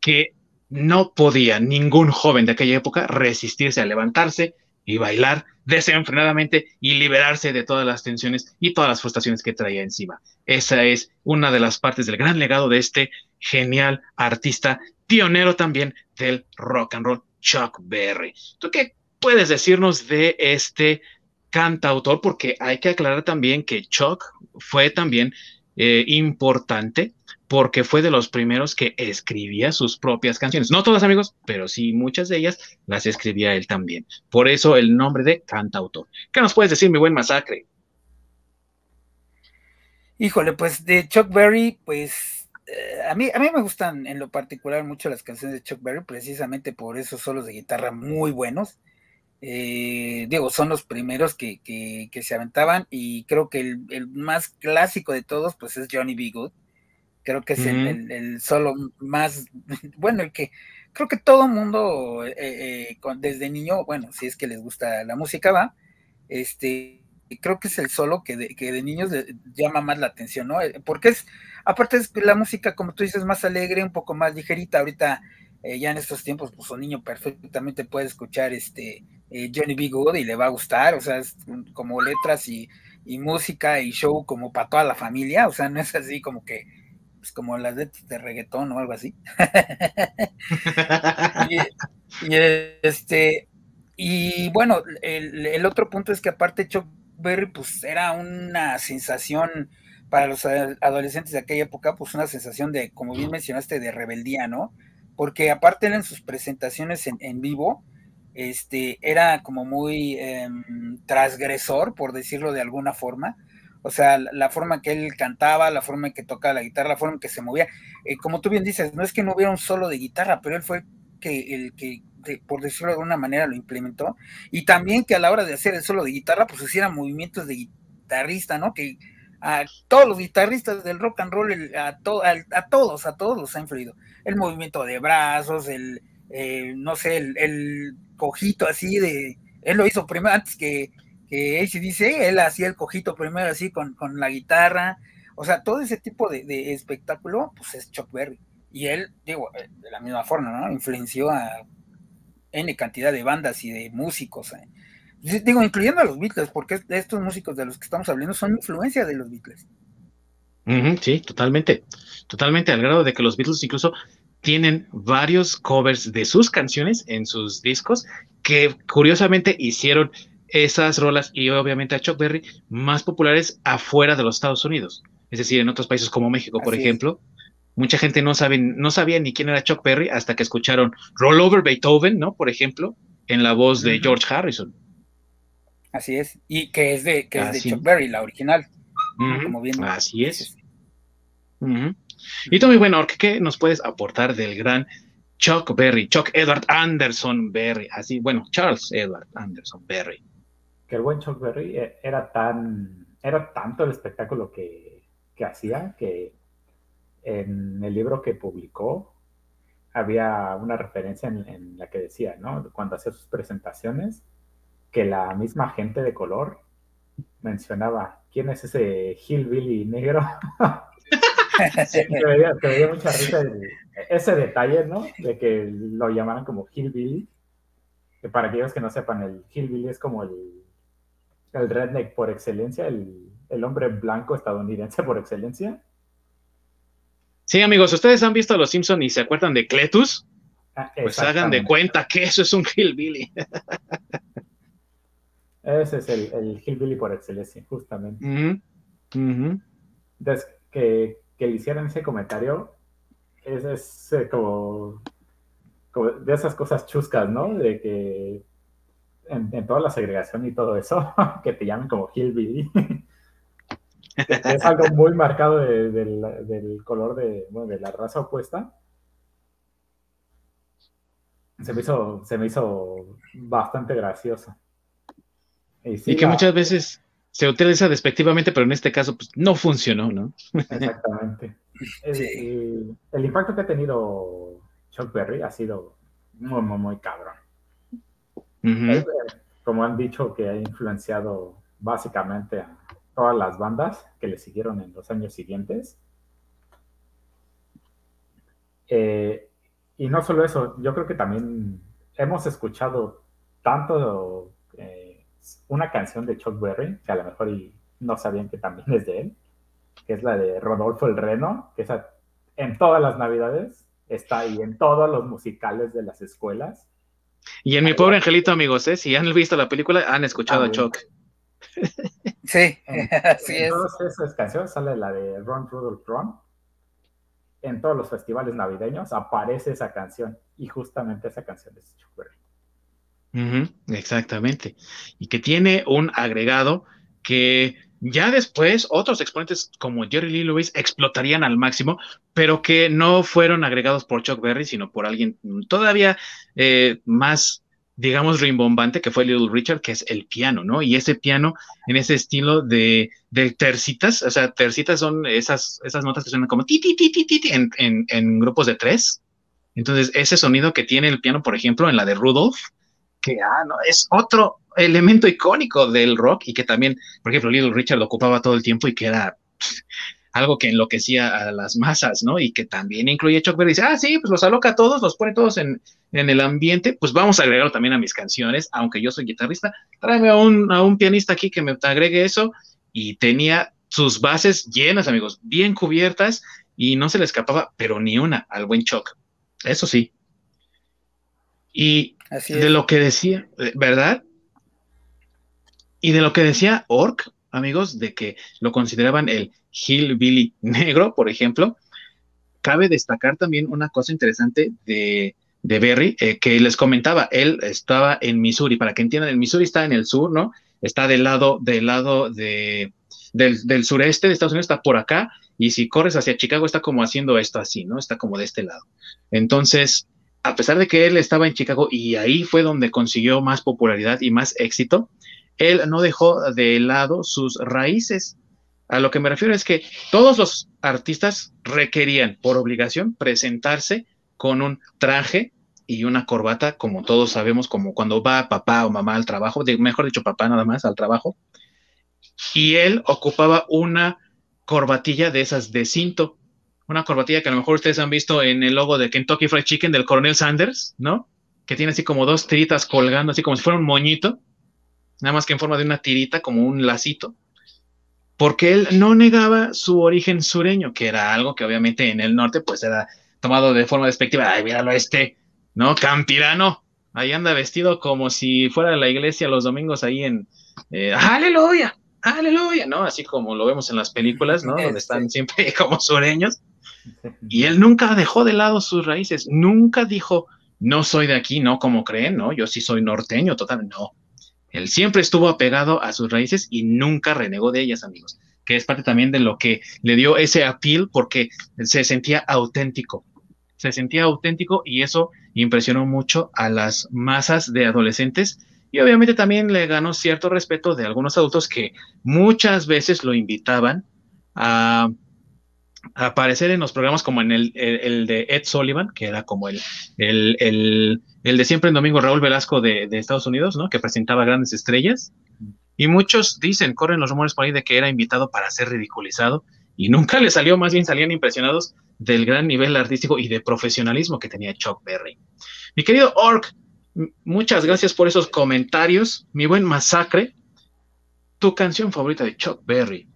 Speaker 1: que no podía ningún joven de aquella época resistirse a levantarse y bailar desenfrenadamente y liberarse de todas las tensiones y todas las frustraciones que traía encima. Esa es una de las partes del gran legado de este genial artista, pionero también del rock and roll, Chuck Berry. ¿Tú qué puedes decirnos de este cantautor? Porque hay que aclarar también que Chuck fue también eh, importante porque fue de los primeros que escribía sus propias canciones. No todas, amigos, pero sí muchas de ellas las escribía él también. Por eso el nombre de cantautor. ¿Qué nos puedes decir, mi buen masacre?
Speaker 2: Híjole, pues de Chuck Berry, pues eh, a, mí, a mí me gustan en lo particular mucho las canciones de Chuck Berry, precisamente por esos solos de guitarra muy buenos. Eh, digo, son los primeros que, se aventaban y creo que el, el, más clásico de todos, pues es Johnny B. Good Creo que es el, solo más, bueno, el que creo que todo mundo eh, eh, desde niño, bueno, si es que les gusta la música, va, este, creo que es el solo que de, que de niños llama más la atención, ¿no? Eh, porque es, aparte es la música, como tú dices, más alegre, un poco más ligerita, ahorita ya en estos tiempos, pues un niño perfectamente puede escuchar este eh, Johnny B. Good y le va a gustar, o sea, es como letras y, música y show como para toda la familia, o sea, no es así como que, pues como las de, de reggaetón o algo así. y, este, y bueno, el, otro punto es que aparte Chuck Berry, pues era una sensación para los adolescentes de aquella época, pues una sensación de, como bien mencionaste, de rebeldía, ¿no? Porque aparte en sus presentaciones en vivo, este, era como muy em, transgresor, por decirlo de alguna forma. O sea, la, forma que él cantaba, la forma en que tocaba la guitarra, la forma en que se movía. Eh, como tú bien dices, no es que no hubiera un solo de guitarra, pero él fue que, el que, por decirlo de alguna manera, lo implementó. Y también que a la hora de hacer el solo de guitarra, pues hiciera movimientos de guitarrista, ¿no? Que a todos los guitarristas del rock and roll, a, a, a todos, a todos los ha influido. El movimiento de brazos, el, eh, no sé, el, cojito así de, él lo hizo primero antes que, que dice, él hacía el cojito primero así con, la guitarra, o sea, todo ese tipo de, espectáculo, pues es Chuck Berry. Y él, digo, eh, de la misma forma, ¿no? Influenció a N cantidad de bandas y de músicos. Eh. Digo, incluyendo a los Beatles, porque estos músicos de los que estamos hablando son influencia de los Beatles.
Speaker 1: sí, totalmente. Totalmente, al grado de que los Beatles incluso tienen varios covers de sus canciones en sus discos que curiosamente hicieron esas rolas y obviamente a Chuck Berry más populares afuera de los Estados Unidos. Es decir, en otros países como México, por ejemplo, mucha gente no, sabe, no sabía ni quién era Chuck Berry hasta que escucharon Roll Over Beethoven, ¿no? Por ejemplo, en la voz de George Harrison.
Speaker 2: Así es, y que es de, que es de Chuck Berry, la original.
Speaker 1: como bien Así es. Y tú, muy bueno, ¿qué nos puedes aportar del gran Chuck Berry, Chuck Edward Anderson Berry? Así, bueno, Charles Edward Anderson Berry.
Speaker 3: Que el buen Chuck Berry eh, era tan, era tanto el espectáculo que, que hacía que en el libro que publicó había una referencia en, la que decía, ¿no? Cuando hacía sus presentaciones, que la misma gente de color mencionaba, ¿quién es ese hillbilly negro? me, dio, mucha risa ese detalle, ¿no? De que lo llamaran como Hillbilly. Que para aquellos que no sepan, el Hillbilly es como el, el redneck por excelencia, el, el hombre blanco estadounidense por excelencia.
Speaker 1: Sí, amigos, ustedes han visto a los Simpsons y se acuerdan de Cletus, ah, pues hagan de cuenta que eso es un hillbilly.
Speaker 3: Ese es el, el hillbilly por excelencia, justamente. Entonces, que, que le hicieran ese comentario es, eh, como, de esas cosas chuscas, ¿no? De que en, toda la segregación y todo eso, que te llamen como hillbilly. es algo muy marcado del color de, de la raza opuesta. Se me hizo, se me hizo bastante gracioso.
Speaker 1: Y, que muchas veces se utiliza despectivamente, pero en este caso pues, no funcionó, ¿no?
Speaker 3: Exactamente. el, impacto que ha tenido Chuck Berry ha sido muy, muy, muy cabrón. Como han dicho, que ha influenciado básicamente a todas las bandas que le siguieron en los años siguientes. Eh, y no solo eso, yo creo que también hemos escuchado tanto una canción de Chuck Berry, que a lo mejor no sabían que también es de él, que es la de Rodolfo el Reno, que esa en todas las navidades está ahí, en todos los musicales de las escuelas.
Speaker 1: Y en mi pobre angelito, amigos, ¿eh? si han visto la película, han escuchado a Chuck.
Speaker 2: Sí, así
Speaker 3: en todas esas canciones sale la de Ron Rudolph Ron. En todos los festivales navideños aparece esa canción y justamente esa canción es Chuck Berry
Speaker 1: exactamente. Y que tiene un agregado que ya después otros exponentes como Jerry Lee Lewis explotarían al máximo, pero que no fueron agregados por Chuck Berry, sino por alguien todavía eh, más, digamos, rimbombante, que fue Little Richard, que es el piano, ¿no? Y ese piano en ese estilo de, tercitas, o sea, tercitas son esas, esas notas que suenan como ti, ti, ti, ti, ti, en, en grupos de tres. Entonces, ese sonido que tiene el piano, por ejemplo, en la de Rudolph, que ah, no, es otro elemento icónico del rock y que también, por ejemplo, Little Richard lo ocupaba todo el tiempo y que era algo que enloquecía a las masas, ¿no? Y que también incluye Chuck Berry. Dice, ah, sí, pues los aloca a todos, los pone todos en, el ambiente, pues vamos a agregarlo también a mis canciones, aunque yo soy guitarrista, tráeme a un, a un pianista aquí que me agregue eso, y tenía sus bases llenas, amigos, bien cubiertas, y no se le escapaba, pero ni una al buen Chuck. Eso sí. Y de lo que decía, ¿verdad? Y de lo que decía Ork, amigos, de que lo consideraban el hillbilly negro, por ejemplo, cabe destacar también una cosa interesante de, de Berry, eh, que les comentaba, él estaba en Missouri, para que entiendan, el Missouri está en el sur, ¿no? Está del lado, del lado de, del, del, sureste de Estados Unidos, está por acá, y si corres hacia Chicago está como haciendo esto así, ¿no? Está como de este lado. Entonces, a pesar de que él estaba en Chicago y ahí fue donde consiguió más popularidad y más éxito, él no dejó de lado sus raíces. A lo que me refiero es que todos los artistas requerían por obligación presentarse con un traje y una corbata, como todos sabemos, como cuando va papá o mamá al trabajo, mejor dicho, papá nada más al trabajo. Y él ocupaba una corbatilla de esas de cinto, una corbatilla que a lo mejor ustedes han visto en el logo de Kentucky Fried Chicken del Coronel Sanders, ¿no? Que tiene así como dos tiritas colgando, así como si fuera un moñito, nada más que en forma de una tirita, como un lacito, porque él no negaba su origen sureño, que era algo que obviamente en el norte pues era tomado de forma despectiva, ay, míralo este, ¿no? Campirano, ahí anda vestido como si fuera a la iglesia los domingos ahí en, eh, aleluya, aleluya, ¿no? Así como lo vemos en las películas, ¿no? Donde están siempre como sureños. Y él nunca dejó de lado sus raíces, nunca dijo, no soy de aquí, no como creen, ¿no? Yo sí soy norteño, total, no. Él siempre estuvo apegado a sus raíces y nunca renegó de ellas, amigos, que es parte también de lo que le dio ese appeal porque se sentía auténtico. Se sentía auténtico y eso impresionó mucho a las masas de adolescentes y obviamente también le ganó cierto respeto de algunos adultos que muchas veces lo invitaban a, aparecer en los programas como en el, de Ed Sullivan, que era como el, el, de siempre en domingo, Raúl Velasco de, Estados Unidos, ¿no? que presentaba grandes estrellas. Y muchos dicen, corren los rumores por ahí de que era invitado para ser ridiculizado y nunca le salió, más bien salían impresionados del gran nivel artístico y de profesionalismo que tenía Chuck Berry. Mi querido Ork, Muchas gracias por esos comentarios. Mi buen masacre. Tu canción favorita de Chuck Berry.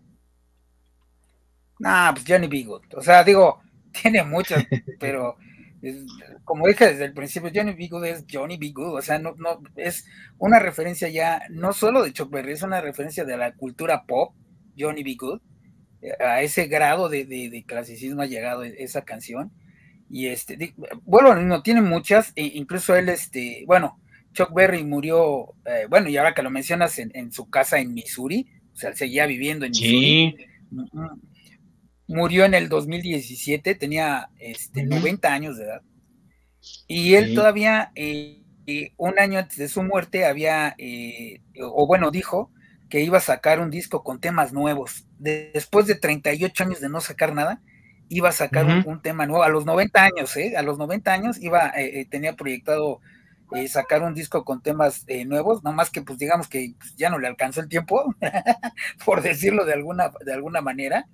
Speaker 2: Nah, pues Johnny B. Good. O sea, digo, tiene muchas, pero como dije desde el principio, Johnny B. Good es Johnny B. Good. O sea, no, no, es una referencia ya, no solo de Chuck Berry, es una referencia de la cultura pop, Johnny B. Good. A ese grado de, de clasicismo ha llegado esa canción y este, vuelvo no tiene muchas, e incluso él, este, bueno, Chuck Berry murió, eh, bueno, y ahora que lo mencionas, en, su casa en Missouri, o sea, él seguía viviendo en Missouri. Murió en el 2017, tenía este, 90 años de edad. Y él todavía, eh, eh, un año antes de su muerte, había, o bueno, dijo que iba a sacar un disco con temas nuevos. después de 38 años de no sacar nada, iba a sacar un, tema nuevo a los 90 años, ¿eh? A los 90 años iba, eh, eh, tenía proyectado eh, sacar un disco con temas nuevos, no más que pues digamos que pues, ya no le alcanzó el tiempo, por decirlo de alguna, de alguna manera,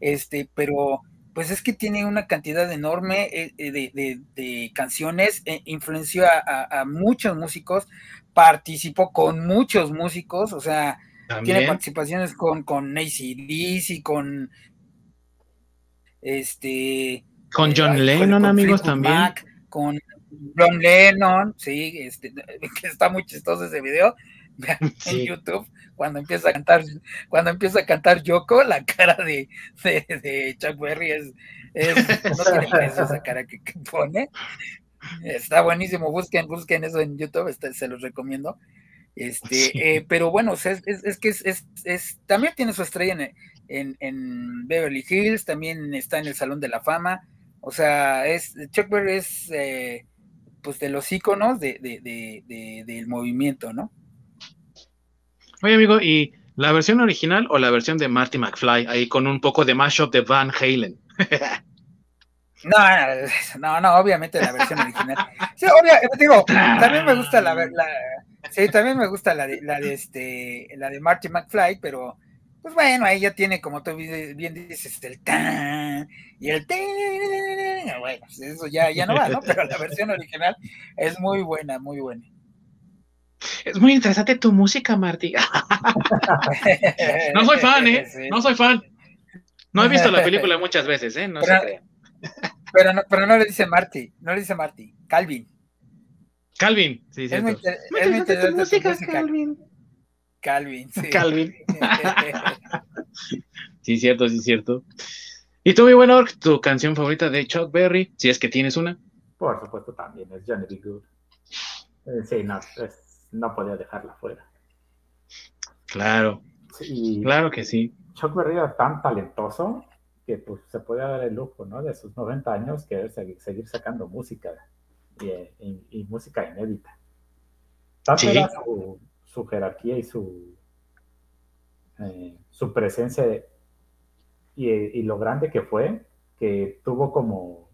Speaker 2: este, pero pues es que tiene una cantidad enorme de, canciones, influenció a, muchos músicos, participó con muchos músicos, o sea, tiene participaciones con, con ACDC, con este...
Speaker 1: Con John Lennon, amigos, también.
Speaker 2: con John Lennon, sí, este, que está muy chistoso ese video en YouTube, cuando empieza a cantar, cuando empieza a cantar Yoko, la cara de, de, Chuck Berry es, no tiene precio esa cara que, pone. Está buenísimo, busquen, busquen eso en YouTube, este, se los recomiendo. Este, eh, pero bueno, es, es, que es, también tiene su estrella en, en, Beverly Hills, también está en el Salón de la Fama. O sea, es, Chuck Berry es eh, pues de los íconos de, del movimiento, ¿no?
Speaker 1: Oye, amigo, ¿y la versión original o la versión de Marty McFly? Ahí con un poco de mashup de Van Halen.
Speaker 2: No, no, no, obviamente la versión original. Sí, digo, también me gusta la, la sí, también me gusta la de, la de este, la de Marty McFly, pero pues bueno, ahí ya tiene, como tú bien dices, el tan y el ten. Bueno, pues eso ya, ya no va, ¿no? Pero la versión original es muy buena, muy buena.
Speaker 1: Es muy interesante tu música, Marty. no soy fan, ¿eh? No soy fan. No he visto la película muchas veces, ¿eh? No
Speaker 2: pero,
Speaker 1: se
Speaker 2: pero no, pero no le dice Marty, no le dice Marty, Calvin.
Speaker 1: Calvin, sí, sí. Es muy, es muy interesante tu música, Calvin.
Speaker 2: Calvin, sí.
Speaker 1: Calvin. sí, cierto, sí, cierto. ¿Y tú, mi buen Orc, tu canción favorita de Chuck Berry, si es que tienes una?
Speaker 3: Por supuesto, también es Johnny B. Good. Eh, sí, no, no podía dejarla fuera.
Speaker 1: Claro. claro que sí.
Speaker 3: Chuck Berry era tan talentoso que pues, se podía dar el lujo, ¿no? De sus 90 años, que seguir, sacando música y, música inédita. Tanto era su, su jerarquía y su, eh, su presencia y, lo grande que fue, que tuvo como,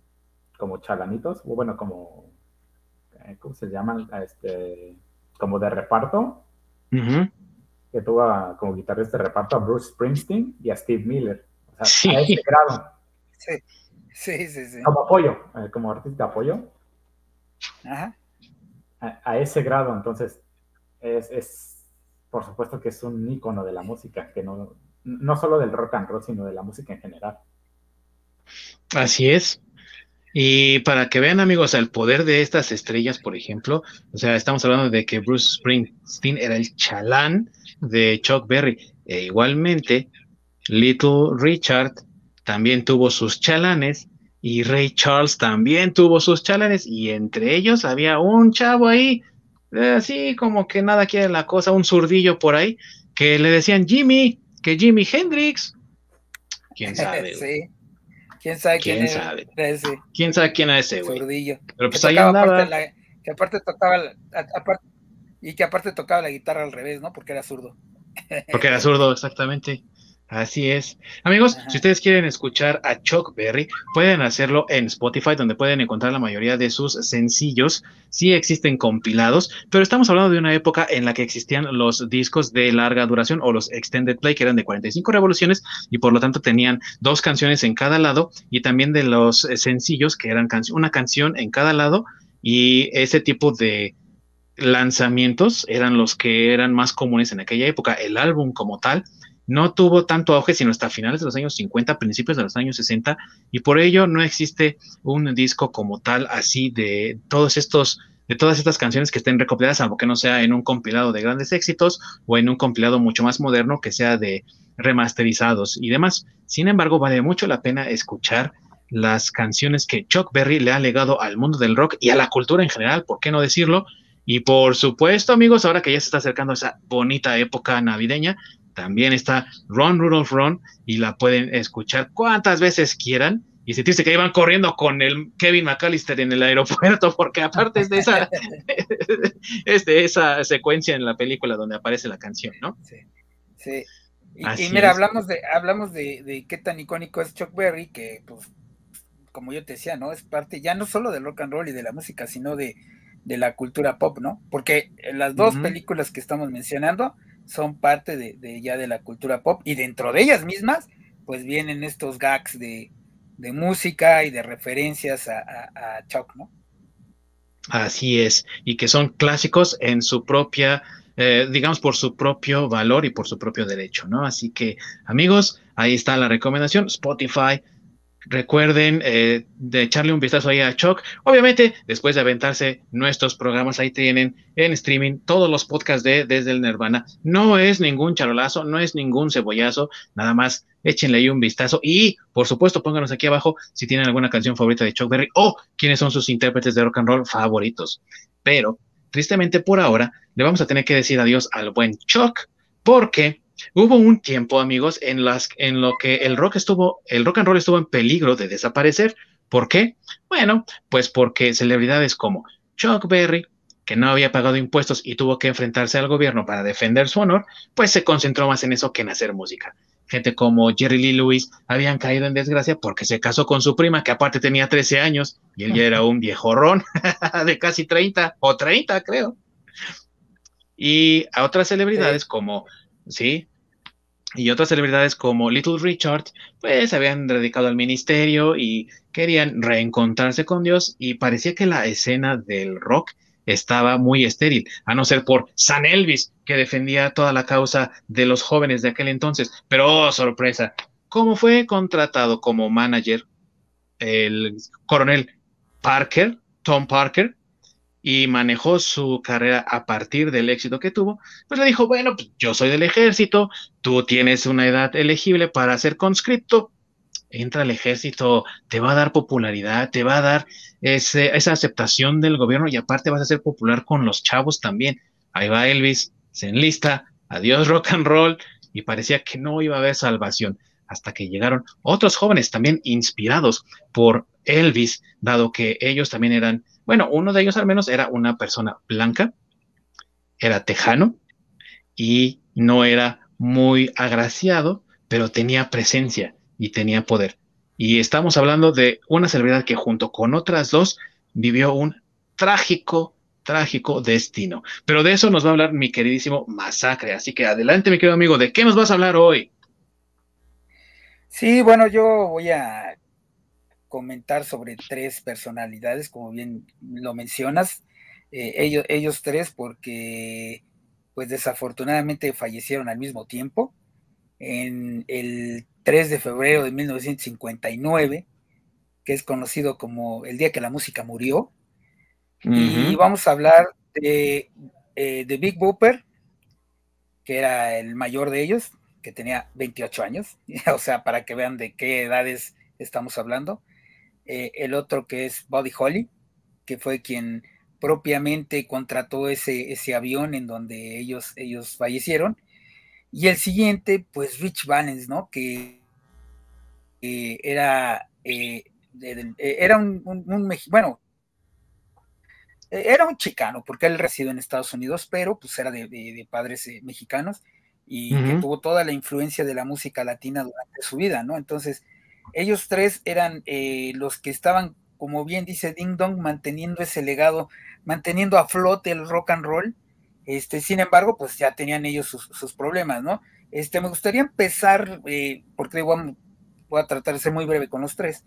Speaker 3: como chalanitos, o bueno, como, eh, ¿cómo se llaman? Este, como de reparto, que tuvo como guitarrista de reparto a Bruce Springsteen y a Steve Miller. O sea, a ese grado.
Speaker 2: Sí. Sí, sí,
Speaker 3: Como apoyo, eh, como artista de apoyo. Ajá. a, ese grado, entonces, es, por supuesto que es un icono de la música, que no, no solo del rock and roll, sino de la música en general.
Speaker 1: Así es. Y para que vean, amigos, el poder de estas estrellas, por ejemplo, o sea, estamos hablando de que Bruce Springsteen era el chalán de Chuck Berry. E igualmente, Little Richard también tuvo sus chalanes y Ray Charles también tuvo sus chalanes y entre ellos había un chavo ahí así como que nada quiere la cosa, un zurdillo por ahí, que le decían Jimmy, que Jimmy Hendrix. ¿Quién sabe?
Speaker 2: sí. ¿Quién sabe quién, sabe? ese?
Speaker 1: ¿Quién sabe quién es ese, güey?
Speaker 2: Zurdillo.
Speaker 1: Pero pues ahí andaba.
Speaker 2: que aparte tocaba, y que aparte tocaba la guitarra al revés, ¿no? Porque era zurdo.
Speaker 1: Porque era zurdo, exactamente. Así es. Amigos, si ustedes quieren escuchar a Chuck Berry, pueden hacerlo en Spotify, donde pueden encontrar la mayoría de sus sencillos. Sí existen compilados, pero estamos hablando de una época en la que existían los discos de larga duración o los extended play, que eran de 45 revoluciones y por lo tanto tenían dos canciones en cada lado y también de los eh, sencillos, que eran una canción en cada lado y ese tipo de lanzamientos eran los que eran más comunes en aquella época. El álbum como tal no tuvo tanto auge sino hasta finales de los años 50, principios de los años 60, y por ello no existe un disco como tal así de todos estos de todas estas canciones que estén recopiladas, salvo que no sea en un compilado de grandes éxitos o en un compilado mucho más moderno que sea de remasterizados y demás. Sin embargo, vale mucho la pena escuchar las canciones que Chuck Berry le ha legado al mundo del rock y a la cultura en general, ¿por qué no decirlo? Y por supuesto, amigos, ahora que ya se está acercando esa bonita época navideña, también está Run Rudolph Run y la pueden escuchar cuantas veces quieran y sentirse que iban corriendo con el Kevin McAllister en el aeropuerto, porque aparte es de esa, es de esa secuencia en la película donde aparece la canción, ¿no?
Speaker 2: Sí. sí. Y, mira, hablamos de, hablamos de, de, qué tan icónico es Chuck Berry, que pues, como yo te decía, ¿no? Es parte ya no solo del rock and roll y de la música, sino de, de la cultura pop, ¿no? Porque las dos películas que estamos mencionando, son parte de, ya de la cultura pop y dentro de ellas mismas, pues vienen estos gags de, música y de referencias a, Chuck, ¿no?
Speaker 1: Así es, y que son clásicos en su propia, eh, digamos, por su propio valor y por su propio derecho, ¿no? Así que, amigos, ahí está la recomendación, Spotify, Recuerden eh, de echarle un vistazo ahí a Choc. Obviamente, después de aventarse nuestros programas, ahí tienen en streaming todos los podcasts de Desde el Nirvana. No es ningún charolazo, no es ningún cebollazo, nada más échenle ahí un vistazo. Y, por supuesto, pónganos aquí abajo si tienen alguna canción favorita de Chuck Berry o quiénes son sus intérpretes de rock and roll favoritos. Pero, tristemente por ahora, le vamos a tener que decir adiós al buen Chuck porque Hubo un tiempo, amigos, en, las, en lo que el rock estuvo, el rock and roll estuvo en peligro de desaparecer. ¿Por qué? Bueno, pues porque celebridades como Chuck Berry, que no había pagado impuestos y tuvo que enfrentarse al gobierno para defender su honor, pues se concentró más en eso que en hacer música. Gente como Jerry Lee Lewis habían caído en desgracia porque se casó con su prima, que aparte tenía 13 años, y él ya era un viejorrón de casi 30, o 30 creo. Y a otras celebridades como, sí, y otras celebridades como Little Richard, pues se habían dedicado al ministerio y querían reencontrarse con Dios y parecía que la escena del rock estaba muy estéril, a no ser por San Elvis, que defendía toda la causa de los jóvenes de aquel entonces. Pero, oh, sorpresa, ¿cómo fue contratado como manager el coronel Parker, Tom Parker, y manejó su carrera a partir del éxito que tuvo, pues le dijo, bueno, pues yo soy del ejército, tú tienes una edad elegible para ser conscripto, entra al ejército, te va a dar popularidad, te va a dar esa aceptación del gobierno y aparte vas a ser popular con los chavos también. Ahí va Elvis, se enlista, adiós rock and roll, y parecía que no iba a haber salvación hasta que llegaron otros jóvenes también inspirados por Elvis, dado que ellos también eran, bueno, uno de ellos al menos era una persona blanca, era tejano y no era muy agraciado, pero tenía presencia y tenía poder. Y estamos hablando de una celebridad que junto con otras dos vivió un trágico, trágico destino. Pero de eso nos va a hablar mi queridísimo Masacre. Así que adelante, mi querido amigo, ¿de qué nos vas a hablar hoy?
Speaker 2: Sí, bueno, yo voy a comentar sobre tres personalidades, como bien lo mencionas. Eh, ellos, ellos tres, porque pues desafortunadamente fallecieron al mismo tiempo. En el 3 de febrero de 1959, que es conocido como el día que la música murió. Y vamos a hablar de, eh, de Big Booper, que era el mayor de ellos, que tenía 28 años, o sea, para que vean de qué edades estamos hablando. Eh, el otro que es Buddy Holly, que fue quien propiamente contrató ese, ese avión en donde ellos, ellos fallecieron. Y el siguiente, pues Rich Valens, ¿no? Que era, eh, eh, era un, bueno, eh, era un chicano, porque él reside en Estados Unidos, pero pues era de, padres mexicanos y que tuvo toda la influencia de la música latina durante su vida, ¿no? Entonces, ellos tres eran los que estaban, como bien dice Ding Dong, manteniendo ese legado, manteniendo a flote el rock and roll, este, sin embargo, pues ya tenían ellos sus, problemas, ¿no? Este, me gustaría empezar, eh, porque voy a, tratar de ser muy breve con los tres,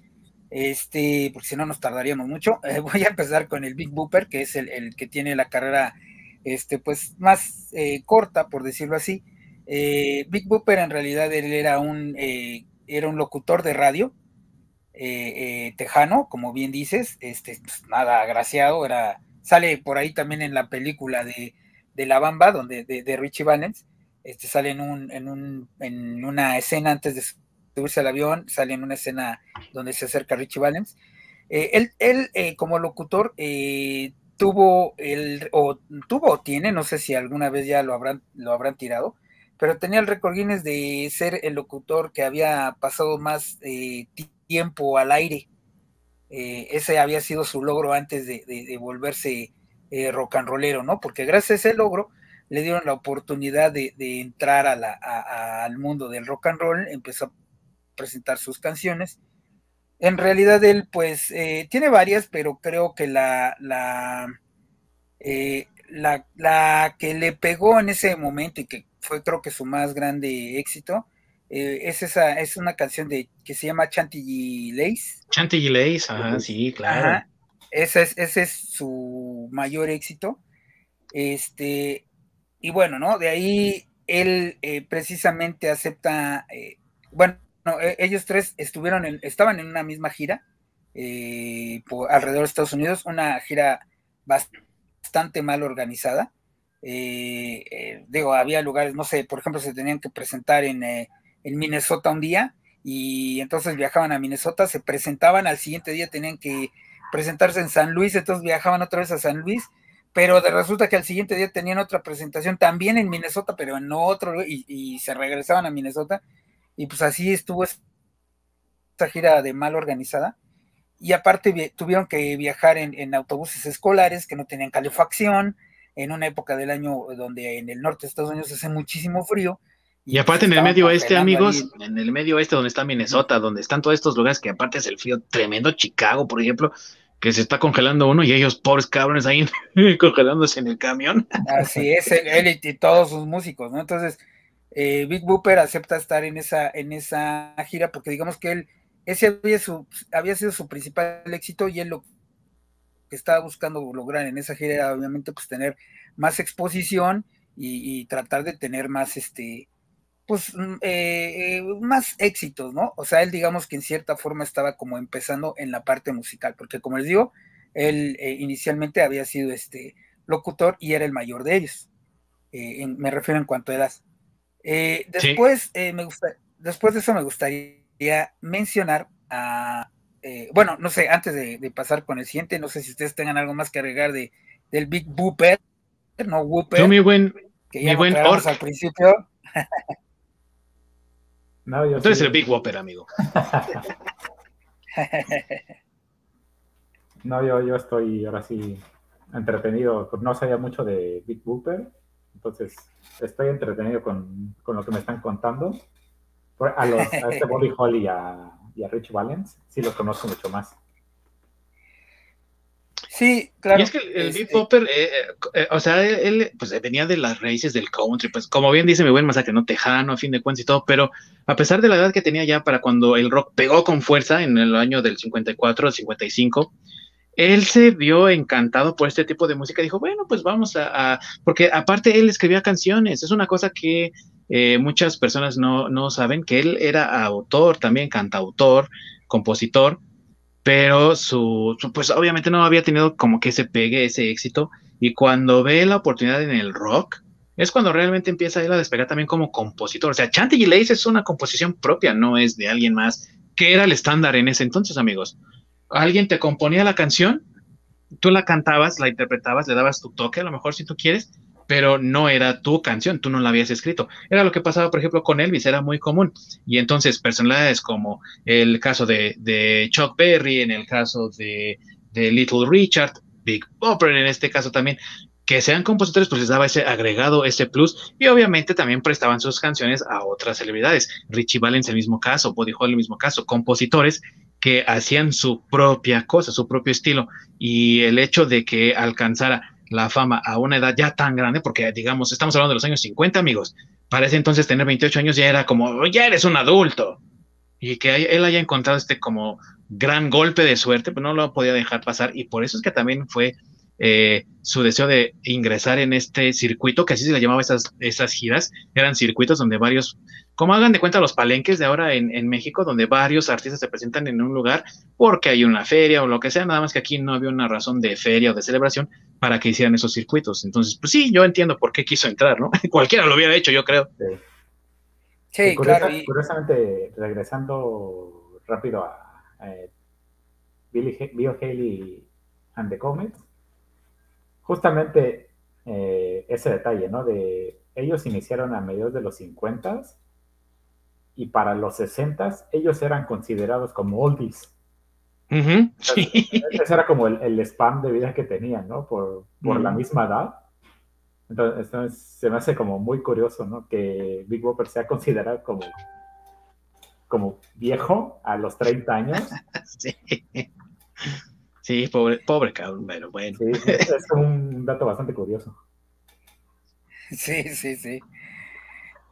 Speaker 2: este, porque si no nos tardaríamos mucho. Eh, voy a empezar con el Big Booper, que es el, que tiene la carrera, este, pues más eh, corta, por decirlo así. Big Booper en realidad él era un, era un locutor de radio, tejano, como bien dices, este, pues, nada agraciado, era, sale por ahí también en la película de de La Bamba, donde, de, Richie Valens, este, sale en, un, en, un, en una escena antes de subirse al avión, sale en una escena donde se acerca Richie Valens. Eh, él, él eh, como locutor, eh, tuvo el, o tuvo o tiene, no sé si alguna vez ya lo habrán, lo habrán tirado, pero tenía el récord Guinness de ser el locutor que había pasado más tiempo al aire. ese había sido su logro antes de, de volverse eh, rock and rollero, ¿no? Porque gracias a ese logro le dieron la oportunidad de, entrar al mundo del rock and roll, empezó a presentar sus canciones. En realidad él, pues, eh, tiene varias, pero creo que la, eh, la, la, que le pegó en ese momento y que fue creo que su más grande éxito, es esa, es una canción de que se llama Chantilly Lace.
Speaker 1: Chantilly Lace, ajá, sí, claro.
Speaker 2: Ese es, ese es su mayor éxito. Este, y bueno, ¿no? De ahí él eh, precisamente acepta, eh, bueno, e, ellos tres estuvieron en, estaban en una misma gira eh, por, alrededor de Estados Unidos, una gira bastante mal organizada. Digo, había lugares, no sé, por ejemplo, se tenían que presentar en, en Minnesota un día y entonces viajaban a Minnesota, se presentaban, al siguiente día tenían que presentarse en San Luis, entonces viajaban otra vez a San Luis, pero resulta que al siguiente día tenían otra presentación también en Minnesota, pero en otro, y, se regresaban a Minnesota, y pues así estuvo esta gira de mal organizada, y aparte tuvieron que viajar en, autobuses escolares que no tenían calefacción, en una época del año donde en el norte de Estados Unidos hace muchísimo frío,
Speaker 1: y, aparte en el medio oeste, amigos, en el medio oeste donde está Minnesota, donde están todos estos lugares que aparte es el frío tremendo, Chicago, por ejemplo, que se está congelando uno y ellos, pobres cabrones, ahí congelándose en el camión.
Speaker 2: Así es, él y todos sus músicos, ¿no? Entonces, eh, Big Booper acepta estar en esa, en esa gira porque digamos que él, ese había, su, había sido su principal éxito y él lo que estaba buscando lograr en esa gira era obviamente pues tener más exposición y, tratar de tener más este pues mm, eh, eh, más éxitos, ¿no? O sea, él digamos que en cierta forma estaba como empezando en la parte musical, porque como les digo, él inicialmente había sido este locutor y era el mayor de ellos. me refiero en cuanto a edad. Eh, después, eh, me gusta, después de eso me gustaría mencionar a, eh, bueno, no sé, antes de, pasar con el siguiente, no sé si ustedes tengan algo más que agregar de, del Big Booper, no Whooper.
Speaker 1: Yo mi buen,
Speaker 2: que ya mi buen al principio.
Speaker 1: no, yo eres el Big Whopper, amigo.
Speaker 3: no, yo, yo estoy ahora sí entretenido, no sabía mucho de Big Booper, entonces estoy entretenido con, lo que me están contando. A, los, a este Bobby Holly y a, Rich Valens, sí los conozco mucho más.
Speaker 2: Sí, claro.
Speaker 1: Y es que el, Big Popper, eh, eh, eh, o sea, él, pues venía de las raíces del country, pues como bien dice mi buen masacre, no tejano, a fin de cuentas y todo, pero a pesar de la edad que tenía ya para cuando el rock pegó con fuerza en el año del 54 al 55, él se vio encantado por este tipo de música. Dijo, bueno, pues vamos a, porque aparte él escribía canciones. Es una cosa que eh, muchas personas no, no saben, que él era autor también, cantautor, compositor, pero su, pues obviamente no había tenido como que ese pegue, ese éxito. Y cuando ve la oportunidad en el rock, es cuando realmente empieza él a despegar también como compositor. O sea, Chanty Lace es una composición propia, no es de alguien más, que era el estándar en ese entonces, amigos alguien te componía la canción, tú la cantabas, la interpretabas, le dabas tu toque, a lo mejor si tú quieres, pero no era tu canción, tú no la habías escrito. Era lo que pasaba, por ejemplo, con Elvis, era muy común. Y entonces personalidades como el caso de, Chuck Berry, en el caso de, Little Richard, Big Bopper en este caso también, que sean compositores, pues les daba ese agregado, ese plus, y obviamente también prestaban sus canciones a otras celebridades. Richie Valens el mismo caso, Buddy Holly el mismo caso, compositores que hacían su propia cosa, su propio estilo, y el hecho de que alcanzara la fama a una edad ya tan grande, porque digamos, estamos hablando de los años 50, amigos, parece entonces tener 28 años ya era como, ya eres un adulto, y que él haya encontrado este como gran golpe de suerte, pues no lo podía dejar pasar, y por eso es que también fue eh, su deseo de ingresar en este circuito, que así se le llamaba esas, esas giras, eran circuitos donde varios, como hagan de cuenta los palenques de ahora en, México, donde varios artistas se presentan en un lugar porque hay una feria o lo que sea, nada más que aquí no había una razón de feria o de celebración para que hicieran esos circuitos. Entonces, pues sí, yo entiendo por qué quiso entrar, ¿no? Cualquiera lo hubiera hecho, yo creo.
Speaker 2: Sí, claro.
Speaker 3: Curiosamente, regresando rápido a, Billy, Haley and the Comets, justamente eh, ese detalle, ¿no? De ellos iniciaron a mediados de los 50 y para los 60 ellos eran considerados como oldies. Ese era como el, spam de vida que tenían, ¿no? Por, la misma edad. Entonces, se me hace como muy curioso, ¿no? Que Big Whopper sea considerado como, como viejo a los 30 años.
Speaker 1: sí. Sí, pobre, pobre cabrón, pero bueno.
Speaker 3: Sí, es un dato bastante curioso.
Speaker 2: Sí, sí, sí.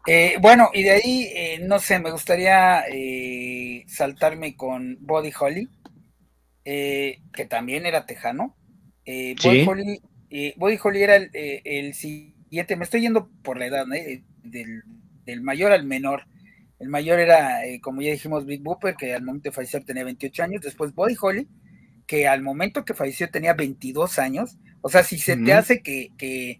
Speaker 2: Eh, bueno, y de ahí, eh, no sé, me gustaría eh, saltarme con Body Holly, que también era tejano. Body, Holly, Body Holly era el, siguiente, me estoy yendo por la edad, del, del, mayor al menor. El mayor era, como ya dijimos, Big Booper, que al momento de fallecer tenía 28 años. Después Body Holly, que al momento que falleció tenía 22 años. O sea, si se te hace que, que,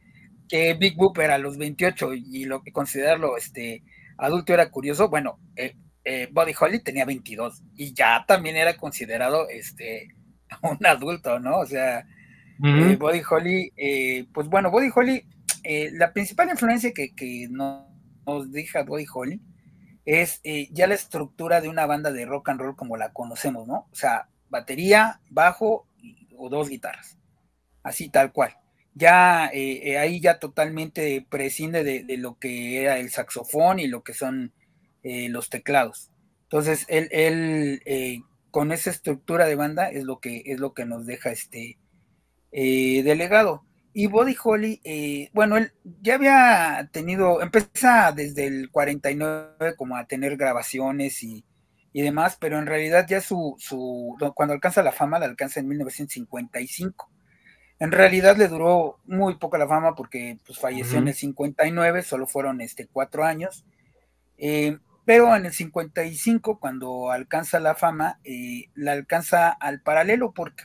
Speaker 2: Big Booper a los 28 y lo que considerarlo este, adulto era curioso, bueno, eh, eh, Buddy Holly tenía 22 y ya también era considerado este, un adulto, ¿no? O sea, eh, Buddy Holly, eh, pues bueno, Buddy Holly, la principal influencia que, que nos, nos deja Buddy Holly es ya la estructura de una banda de rock and roll como la conocemos, ¿no? O sea, batería, bajo o dos guitarras, así tal cual. Ya eh, eh, ahí ya totalmente prescinde de, lo que era el saxofón y lo que son eh, los teclados. Entonces, él, con esa estructura de banda es lo que, es lo que nos deja este delegado. y Body Holly, bueno, él ya había tenido, empieza desde el 49 como a tener grabaciones y, y demás, pero en realidad ya su, su, cuando alcanza la fama, la alcanza en 1955. En realidad le duró muy poco la fama porque pues, falleció en el 59, solo fueron este, cuatro años. Eh, pero en el 55, cuando alcanza la fama, eh, la alcanza al paralelo porque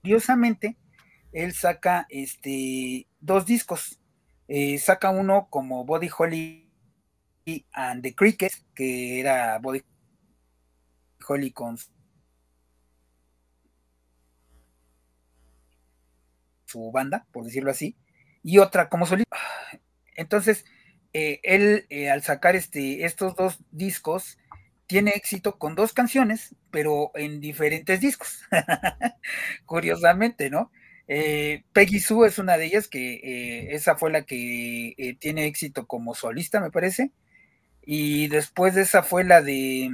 Speaker 2: curiosamente él saca este, dos discos. Eh, saca uno como Body Holly and the Crickets, que era Body Holly con su banda, por decirlo así, y otra como solista. Entonces, eh, él eh, al sacar este, estos dos discos, tiene éxito con dos canciones, pero en diferentes discos. Curiosamente, ¿no? Eh, Peggy Sue es una de ellas, que esa fue la que tiene éxito como solista, me parece. Y después de esa fue la de,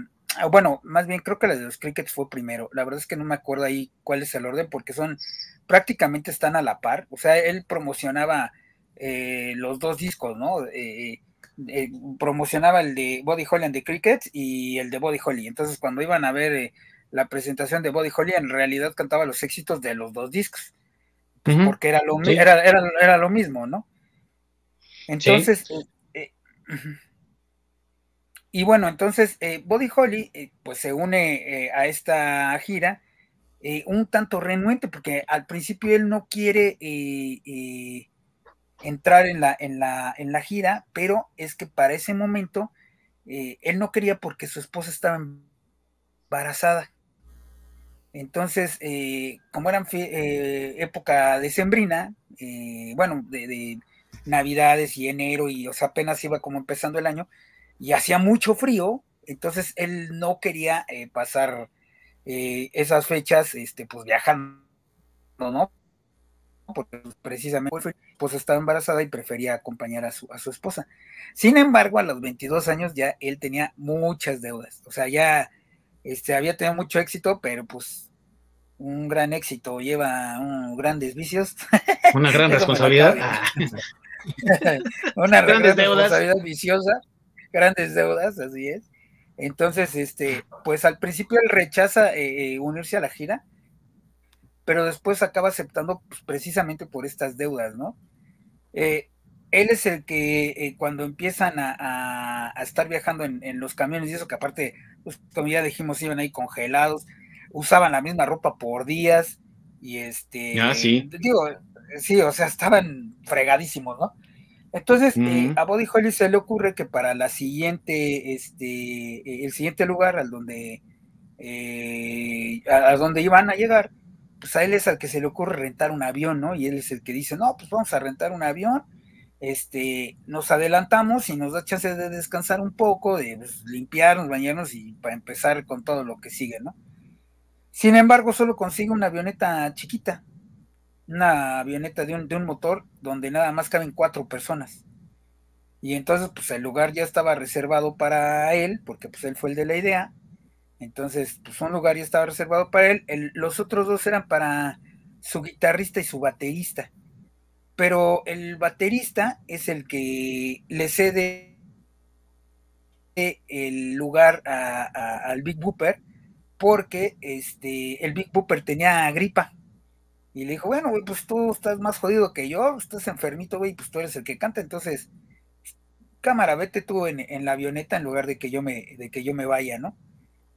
Speaker 2: bueno, más bien creo que la de los Crickets fue primero. La verdad es que no me acuerdo ahí cuál es el orden, porque son prácticamente están a la par. O sea, él promocionaba eh, los dos discos, ¿no? Eh, eh, promocionaba el de Body Holly and the Cricket y el de Body Holly. Entonces, cuando iban a ver la presentación de Body Holly, en realidad cantaba los éxitos de los dos discos, porque era lo, era, era, lo mismo, ¿no? Entonces, y bueno, entonces Body Holly pues se une a esta gira un tanto renuente, porque al principio él no quiere entrar en la, en la, en la gira, pero es que para ese momento eh, él no quería porque su esposa estaba embarazada. Entonces, eh, como era eh, época decembrina, bueno, de, Navidades y enero, y o sea, apenas iba como empezando el año, y hacía mucho frío, entonces él no quería pasar esas fechas, este, pues viajando, ¿no? porque precisamente pues estaba embarazada y prefería acompañar a su, a su esposa. Sin embargo, a los 22 años ya él tenía muchas deudas, o sea, ya este, había tenido mucho éxito, pero pues un gran éxito lleva un, grandes vicios.
Speaker 1: Una gran responsabilidad.
Speaker 2: Una gran responsabilidad viciosa, grandes deudas, así es. Entonces, este, pues al principio él rechaza eh, eh, unirse a la gira, pero después acaba aceptando pues, precisamente por estas deudas, ¿no? Eh, él es el que eh, cuando empiezan a, estar viajando en, los camiones y eso que aparte, pues, como ya dijimos, iban ahí congelados, usaban la misma ropa por días y este,
Speaker 1: ah, sí.
Speaker 2: digo, sí, o sea, estaban fregadísimos, ¿no? Entonces, eh, a Body Holly se le ocurre que para la siguiente, este, el siguiente lugar al donde, a donde iban a llegar, pues a él es al que se le ocurre rentar un avión, ¿no? Y él es el que dice, no, pues vamos a rentar un avión, este, nos adelantamos y nos da chance de descansar un poco, de pues, limpiarnos, bañarnos y para empezar con todo lo que sigue, ¿no? Sin embargo, solo consigue una avioneta chiquita, una avioneta de un, de un motor donde nada más caben cuatro personas. Y entonces, pues el lugar ya estaba reservado para él, porque pues él fue el de la idea, entonces, pues un lugar ya estaba reservado para él. los otros dos eran para su guitarrista y su baterista. Pero el baterista es el que le cede el lugar al Big Booper porque este, el Big Booper tenía gripa. Y le dijo, bueno, güey, pues tú estás más jodido que yo, estás enfermito, güey, pues tú eres el que canta, entonces, cámara, vete tú en, en la avioneta en lugar de que yo me, de que yo me vaya, ¿no?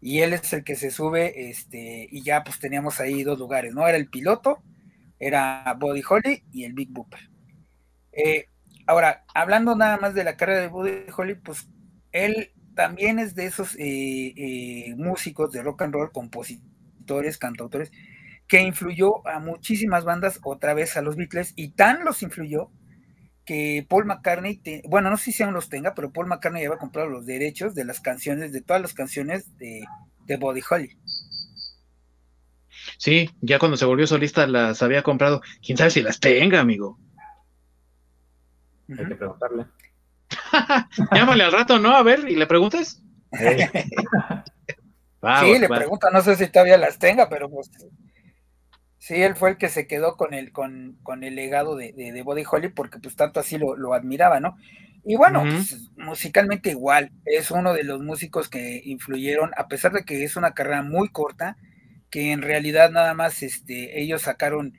Speaker 2: y él es el que se sube, este, y ya pues teníamos ahí dos lugares, ¿no? Era el piloto, era Body Holly y el Big Booper. Eh, ahora, hablando nada más de la carrera de Body Holly, pues él también es de esos eh, eh, músicos de rock and roll, compositores, cantautores, que influyó a muchísimas bandas, otra vez a los Beatles, y tan los influyó que Paul McCartney, bueno, no sé si aún los tenga, pero Paul McCartney ya había comprado los derechos de las canciones, de todas las canciones de, de Body Holly.
Speaker 1: Sí, ya cuando se volvió solista las había comprado. Quién sabe si las tenga, amigo.
Speaker 3: Hay que preguntarle.
Speaker 1: Llámale al rato, ¿no? A ver, y le preguntas.
Speaker 2: sí, le pregunta, no sé si todavía las tenga, pero pues Sí, él fue el que se quedó con el, con, con el legado de, de, Body Holly porque pues tanto así lo, lo admiraba, ¿no? Y bueno, pues, musicalmente igual, es uno de los músicos que influyeron, a pesar de que es una carrera muy corta, que en realidad nada más este, ellos sacaron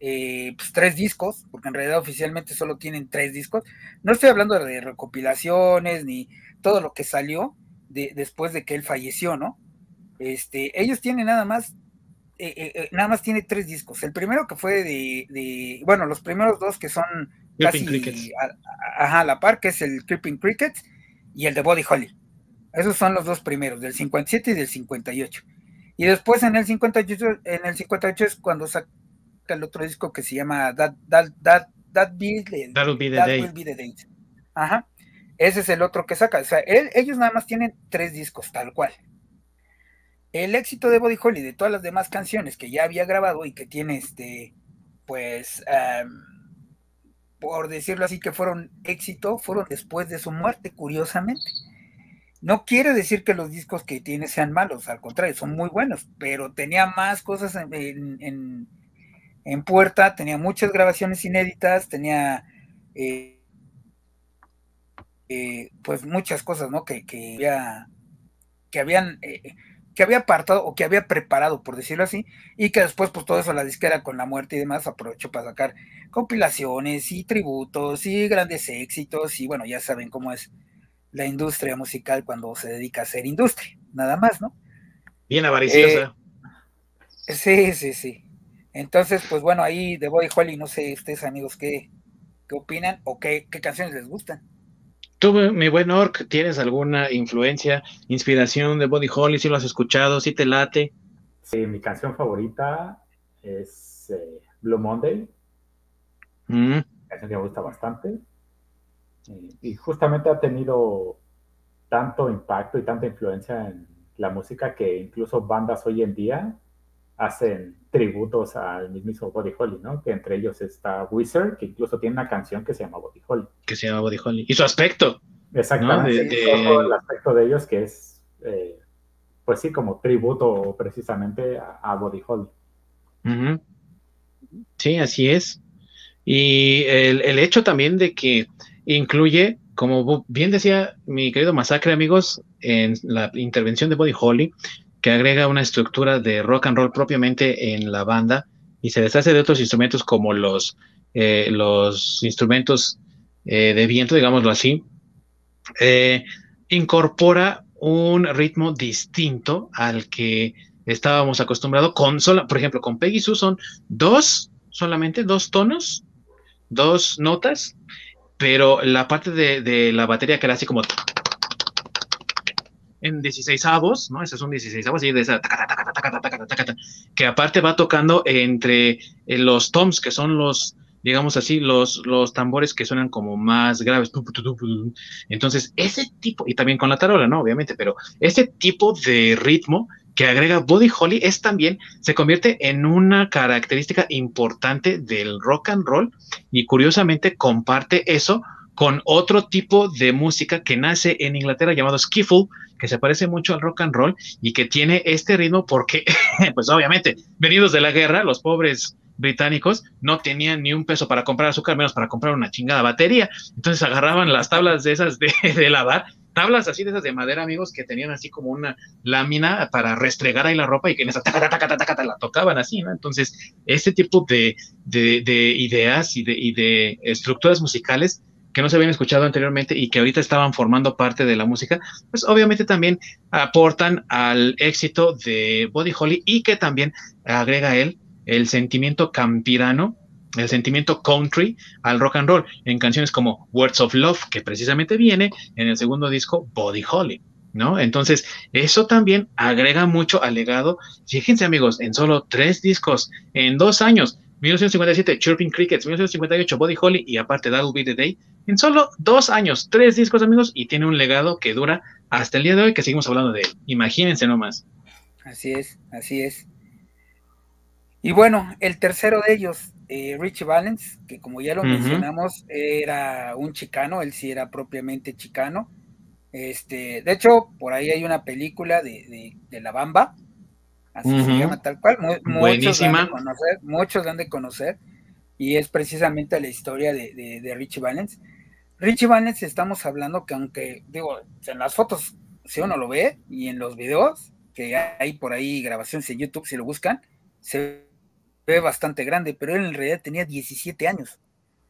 Speaker 2: eh, pues, tres discos, porque en realidad oficialmente solo tienen tres discos. No estoy hablando de recopilaciones ni todo lo que salió de, después de que él falleció, ¿no? Este, ellos tienen nada más eh, eh, eh, nada más tiene tres discos. El primero que fue de, bueno, los primeros dos que son casi a, ajá, la par, que es el Creeping Crickets y el de Body Holly. Esos son los dos primeros, del 57 y del 58. Y después en el 58, en el 58 es cuando saca el otro disco que se llama That, That, That, That, Be,
Speaker 1: That'll be the day. Will be the day.
Speaker 2: Ajá. Ese es el otro que saca. O sea, ellos nada más tienen tres discos, tal cual. El éxito de Body Holly, de todas las demás canciones que ya había grabado y que tiene este, pues, por decirlo así, que fueron éxito, fueron después de su muerte, curiosamente. No quiere decir que los discos que tiene sean malos, al contrario, son muy buenos, pero tenía más cosas en, puerta, tenía muchas grabaciones inéditas, tenía eh, eh, pues muchas cosas, ¿no? Que, que, que habían eh, que había apartado o que había preparado, por decirlo así, y que después, pues todo eso, la disquera con la muerte y demás, aprovechó para sacar compilaciones y tributos y grandes éxitos, y bueno, ya saben cómo es la industria musical cuando se dedica a ser industria, nada más, ¿no?
Speaker 1: Bien avariciosa.
Speaker 2: Eh, sí, sí, sí. Entonces, pues bueno, ahí de Boy Holly, no sé ustedes amigos qué, qué opinan o qué, qué canciones les gustan.
Speaker 1: Tú, mi buen Orc, ¿tienes alguna influencia, inspiración de Body Holly? Si lo has escuchado, si te late.
Speaker 3: Sí, mi canción favorita es eh, Blue Monday. Mm. Canción que me gusta bastante. Y, justamente ha tenido tanto impacto y tanta influencia en la música que incluso bandas hoy en día hacen tributos al mismo Body Holly, ¿no? Que entre ellos está Wizard, que incluso tiene una canción que se llama Body Holly.
Speaker 1: Que se llama Body Holly. Y su aspecto.
Speaker 3: Exactamente. Todo el aspecto de ellos que es, eh, pues sí, como tributo precisamente a, Body Holly.
Speaker 1: Sí, así es. Y el, el, hecho también de que incluye, como bien decía mi querido Masacre, amigos, en la intervención de Body Holly, que agrega una estructura de rock and roll propiamente en la banda y se deshace de otros instrumentos como los, eh, los instrumentos eh, de viento, digámoslo así, eh, incorpora un ritmo distinto al que estábamos acostumbrados con sola, por ejemplo, con Peggy Sue son dos, solamente dos tonos, dos notas, pero la parte de, de la batería que era así como en 16 avos, ¿no? Esos son 16 avos, y de esa que aparte va tocando entre eh, los toms, que son los, digamos así, los, los tambores que suenan como más graves. Entonces, ese tipo, y también con la tarola, ¿no? Obviamente, pero ese tipo de ritmo que agrega Buddy Holly es también, se convierte en una característica importante del rock and roll y curiosamente comparte eso con otro tipo de música que nace en Inglaterra llamado skiffle, que se parece mucho al rock and roll y que tiene este ritmo porque, pues obviamente, venidos de la guerra, los pobres británicos no tenían ni un peso para comprar azúcar, menos para comprar una chingada batería. Entonces agarraban las tablas de esas de, lavar, tablas así de esas de madera, amigos, que tenían así como una lámina para restregar ahí la ropa y que en esa taca, taca, taca, la tocaban así, ¿no? Entonces, este tipo de, de, de ideas y de, y de estructuras musicales que no se habían escuchado anteriormente y que ahorita estaban formando parte de la música, pues obviamente también aportan al éxito de Body Holly y que también agrega él el sentimiento campirano, el sentimiento country al rock and roll en canciones como Words of Love, que precisamente viene en el segundo disco Body Holly. ¿No? Entonces, eso también agrega mucho al legado. Fíjense, amigos, en solo tres discos, en dos años, 1957, Chirping Crickets, 1958, Body Holly y aparte That'll Be the Day, en solo dos años, tres discos amigos y tiene un legado que dura hasta el día de hoy que seguimos hablando de él. Imagínense nomás.
Speaker 2: Así es, así es. Y bueno, el tercero de ellos, eh, Richie Valens, que como ya lo mencionamos, era un chicano, él sí era propiamente chicano. Este, de hecho, por ahí hay una película de, de La Bamba, así se llama tal cual. Buenísima. Muchos conocer, muchos han de conocer, y es precisamente la historia de, de, Richie Valens. Richie Valens estamos hablando que aunque, digo, en las fotos, si uno lo ve, y en los videos, que hay por ahí grabaciones en YouTube, si lo buscan, se ve bastante grande, pero él en realidad tenía 17 años.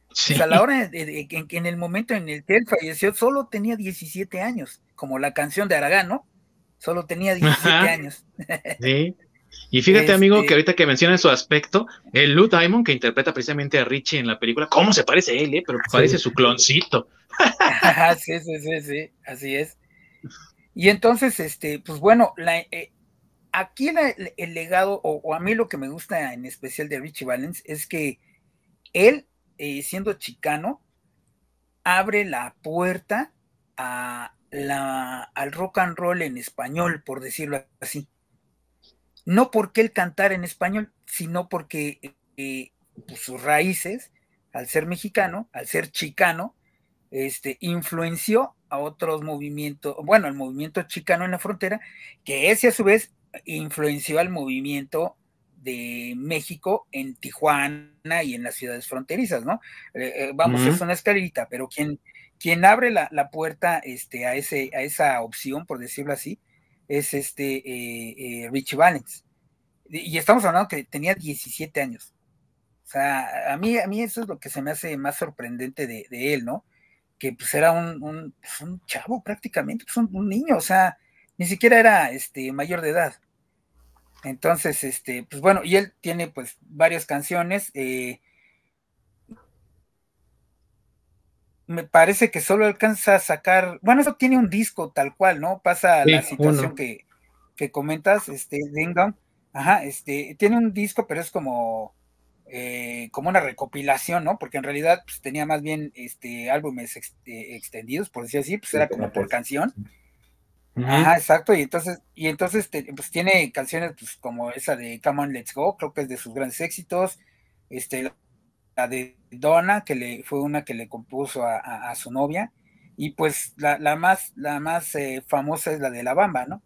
Speaker 2: O sea, a la hora, en, el momento en el que él falleció, solo tenía 17 años, como la canción de Aragán, ¿no? Solo tenía 17 años.
Speaker 1: Sí. Y fíjate, amigo, que este ahorita que menciona su aspecto, el Lou Diamond, que interpreta precisamente a Richie en la película, ¿cómo se parece a él, eh? Pero parece su cloncito.
Speaker 2: sí, sí, sí, sí, así es. Y entonces, este, pues bueno, la, eh, aquí el legado, o, a mí lo que me gusta en especial de Richie Valens, es que él, eh, siendo chicano, abre la puerta a la, al rock and roll en español, por decirlo así. No porque él cantara en español, sino porque eh, pues, sus raíces, al ser mexicano, al ser chicano, este, influenció a otros movimientos, bueno, el movimiento chicano en la frontera, que ese a su vez influenció al movimiento de México en Tijuana y en las ciudades fronterizas, ¿no? Eh, eh, vamos, es una escalerita, pero quien, quien abre la, puerta este, a, ese, a esa opción, por decirlo así, es este eh, Richie Valens. Y estamos hablando que tenía 17 años. O sea, a mí, a mí eso es lo que se me hace más sorprendente de, él, ¿no? Que pues era un, pues, un, chavo prácticamente, pues un, niño, o sea, ni siquiera era este, mayor de edad. Entonces, este, pues bueno, y él tiene pues varias canciones. Eh, me parece que solo alcanza a sacar, bueno, eso tiene un disco tal cual, ¿no? Pasa la situación que, que, comentas, este, Dingdong. Ajá, este, tiene un disco, pero es como, eh, como una recopilación, ¿no? Porque en realidad pues, tenía más bien este, álbumes eh, extendidos, por decir así, pues era como por canción. Ajá, exacto, y entonces, y entonces pues tiene canciones pues, como esa de Come On Let's Go, creo que es de sus grandes éxitos, este, la de Donna, que le fue una que le compuso a, su novia, y pues la, más, la más eh, famosa es la de La Bamba, ¿no?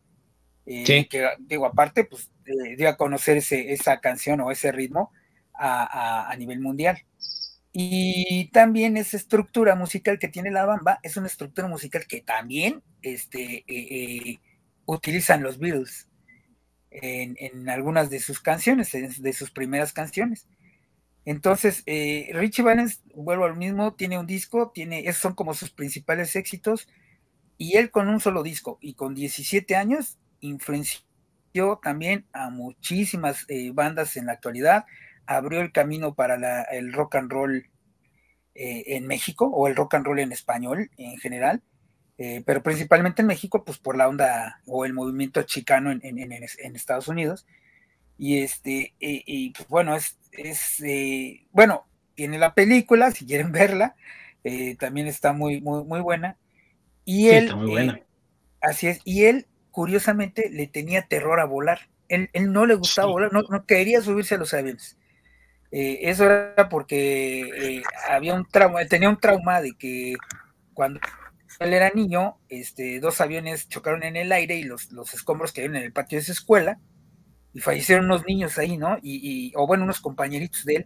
Speaker 2: Eh, sí. Que digo, aparte, pues eh, dio a conocer ese, esa canción o ese ritmo a, a, nivel mundial. Y también esa estructura musical que tiene la bamba es una estructura musical que también este, utilizan los Beatles en, algunas de sus canciones, de sus primeras canciones. Entonces, eh, Richie Valens, vuelvo al mismo, tiene un disco, tiene, esos son como sus principales éxitos, y él con un solo disco y con 17 años influenció también a muchísimas bandas en la actualidad, abrió el camino para el rock and roll eh, en México o el rock and roll en español en general, eh, pero principalmente en México, pues por la onda o el movimiento chicano en, Estados Unidos. Y este, y pues bueno, es, es eh, bueno, tiene la película, si quieren verla, también está muy, muy, muy buena. Y él, muy buena. así es, y él, curiosamente, le tenía terror a volar. Él, no le gustaba volar, no, no, quería subirse a los aviones. Eh, eso era porque eh, había un trauma, tenía un trauma de que cuando él era niño, este, dos aviones chocaron en el aire y los, los escombros cayeron en el patio de su escuela y fallecieron unos niños ahí, ¿no? Y, o bueno, unos compañeritos de él.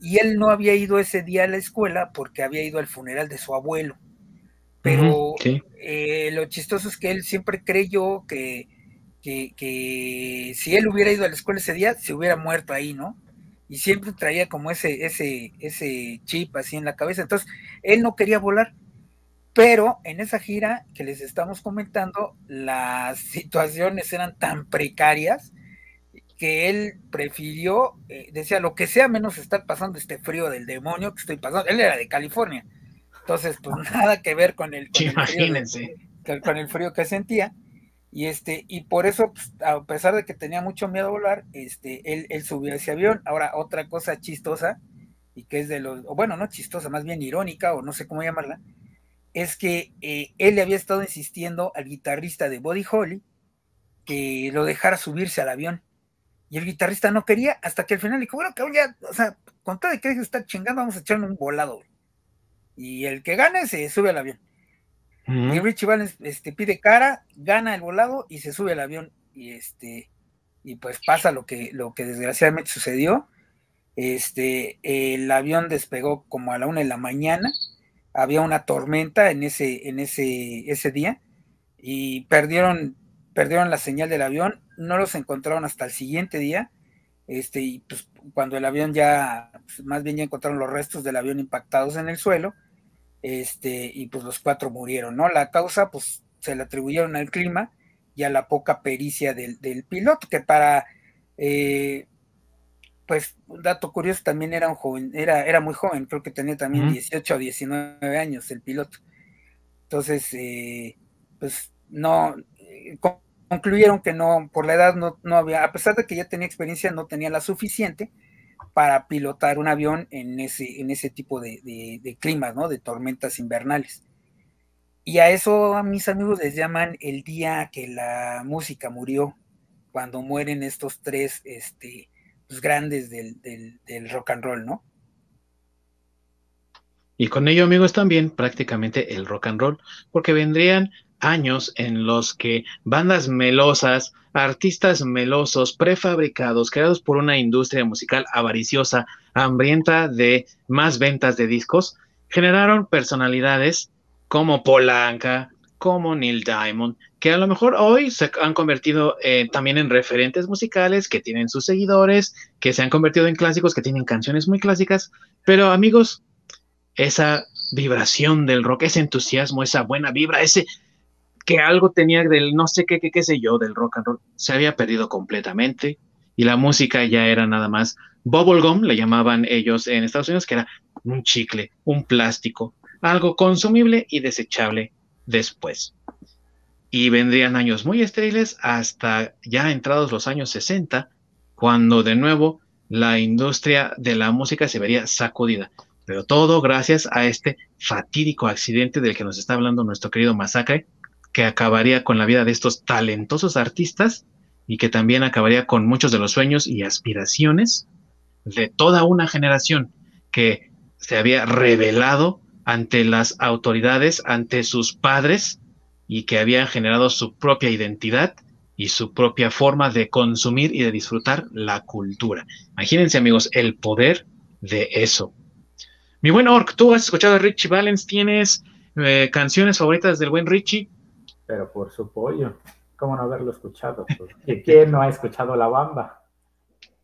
Speaker 2: Y él no había ido ese día a la escuela porque había ido al funeral de su abuelo. Pero eh, lo chistoso es que él siempre creyó que, que, que si él hubiera ido a la escuela ese día, se hubiera muerto ahí, ¿no? y siempre traía como ese, ese, ese chip así en la cabeza. Entonces, él no quería volar, pero en esa gira que les estamos comentando, las situaciones eran tan precarias que él prefirió, eh, decía, lo que sea menos estar pasando este frío del demonio que estoy pasando. Él era de California, entonces, pues nada que ver con el, con el frío que sentía. Y este, y por eso, pues, a pesar de que tenía mucho miedo a volar, este, él, él subió ese avión. Ahora, otra cosa chistosa, y que es de los, o bueno, no chistosa, más bien irónica, o no sé cómo llamarla, es que eh, él le había estado insistiendo al guitarrista de Body Holly que lo dejara subirse al avión. Y el guitarrista no quería, hasta que al final dijo, bueno, cabrón, ya, o sea, con todo de que está chingando, vamos a echarle un volado. Y el que gane se sube al avión. Y Richie Valens este, pide cara, gana el volado y se sube al avión. Y este y pues pasa lo que, lo que desgraciadamente sucedió. Este, el avión despegó como a la una de la mañana, había una tormenta en ese, en ese, ese día y perdieron, perdieron la señal del avión, no los encontraron hasta el siguiente día, este, y pues cuando el avión ya, pues, más bien ya encontraron los restos del avión impactados en el suelo, este, y pues los cuatro murieron, ¿no? La causa, pues se le atribuyeron al clima y a la poca pericia del, piloto, que para, eh, pues, un dato curioso, también era un joven, era, era muy joven, creo que tenía también 18 o 19 años el piloto. Entonces, eh, pues, no, eh, concluyeron que no, por la edad no, no había, a pesar de que ya tenía experiencia, no tenía la suficiente para pilotar un avión en ese, en ese tipo de, de, climas, ¿no? De tormentas invernales. Y a eso a mis amigos les llaman el día que la música murió, cuando mueren estos tres este, pues, grandes del, del, rock and roll, ¿no?
Speaker 1: Y con ello, amigos, también prácticamente el rock and roll, porque vendrían años en los que bandas melosas, artistas melosos, prefabricados, creados por una industria musical avariciosa, hambrienta de más ventas de discos, generaron personalidades como Polanca, como Neil Diamond, que a lo mejor hoy se han convertido eh, también en referentes musicales, que tienen sus seguidores, que se han convertido en clásicos, que tienen canciones muy clásicas, pero amigos, esa vibración del rock, ese entusiasmo, esa buena vibra, ese que algo tenía del no sé qué, qué, qué sé yo, del rock and roll, se había perdido completamente y la música ya era nada más bubblegum, le llamaban ellos en Estados Unidos, que era un chicle, un plástico, algo consumible y desechable después. Y vendrían años muy estériles hasta ya entrados los años 60, cuando de nuevo la industria de la música se vería sacudida. Pero todo gracias a este fatídico accidente del que nos está hablando nuestro querido Masacre, que acabaría con la vida de estos talentosos artistas y que también acabaría con muchos de los sueños y aspiraciones de toda una generación que se había revelado ante las autoridades, ante sus padres y que habían generado su propia identidad y su propia forma de consumir y de disfrutar la cultura. Imagínense amigos, el poder de eso. Mi buen Orc, tú has escuchado a Richie Valens, tienes eh, canciones favoritas del buen Richie
Speaker 3: pero por su pollo. ¿Cómo no haberlo escuchado? Pues, ¿Quién no ha escuchado La Bamba?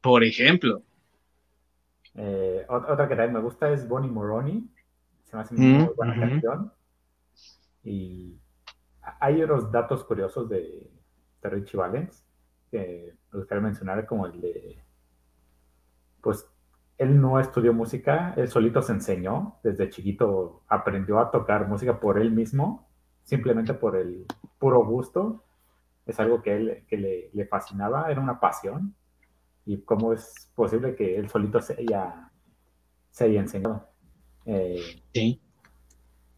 Speaker 1: Por ejemplo.
Speaker 3: Eh, otra que también me gusta es Bonnie Moroni. Se me hace una muy buena canción. Y hay unos datos curiosos de, de Richie Valens que me gustaría mencionar, como el de. Pues él no estudió música, él solito se enseñó. Desde chiquito aprendió a tocar música por él mismo simplemente por el puro gusto. Es algo que, él, que le, fascinaba, era una pasión. Y cómo es posible que él solito se haya, se haya enseñado. Eh, sí.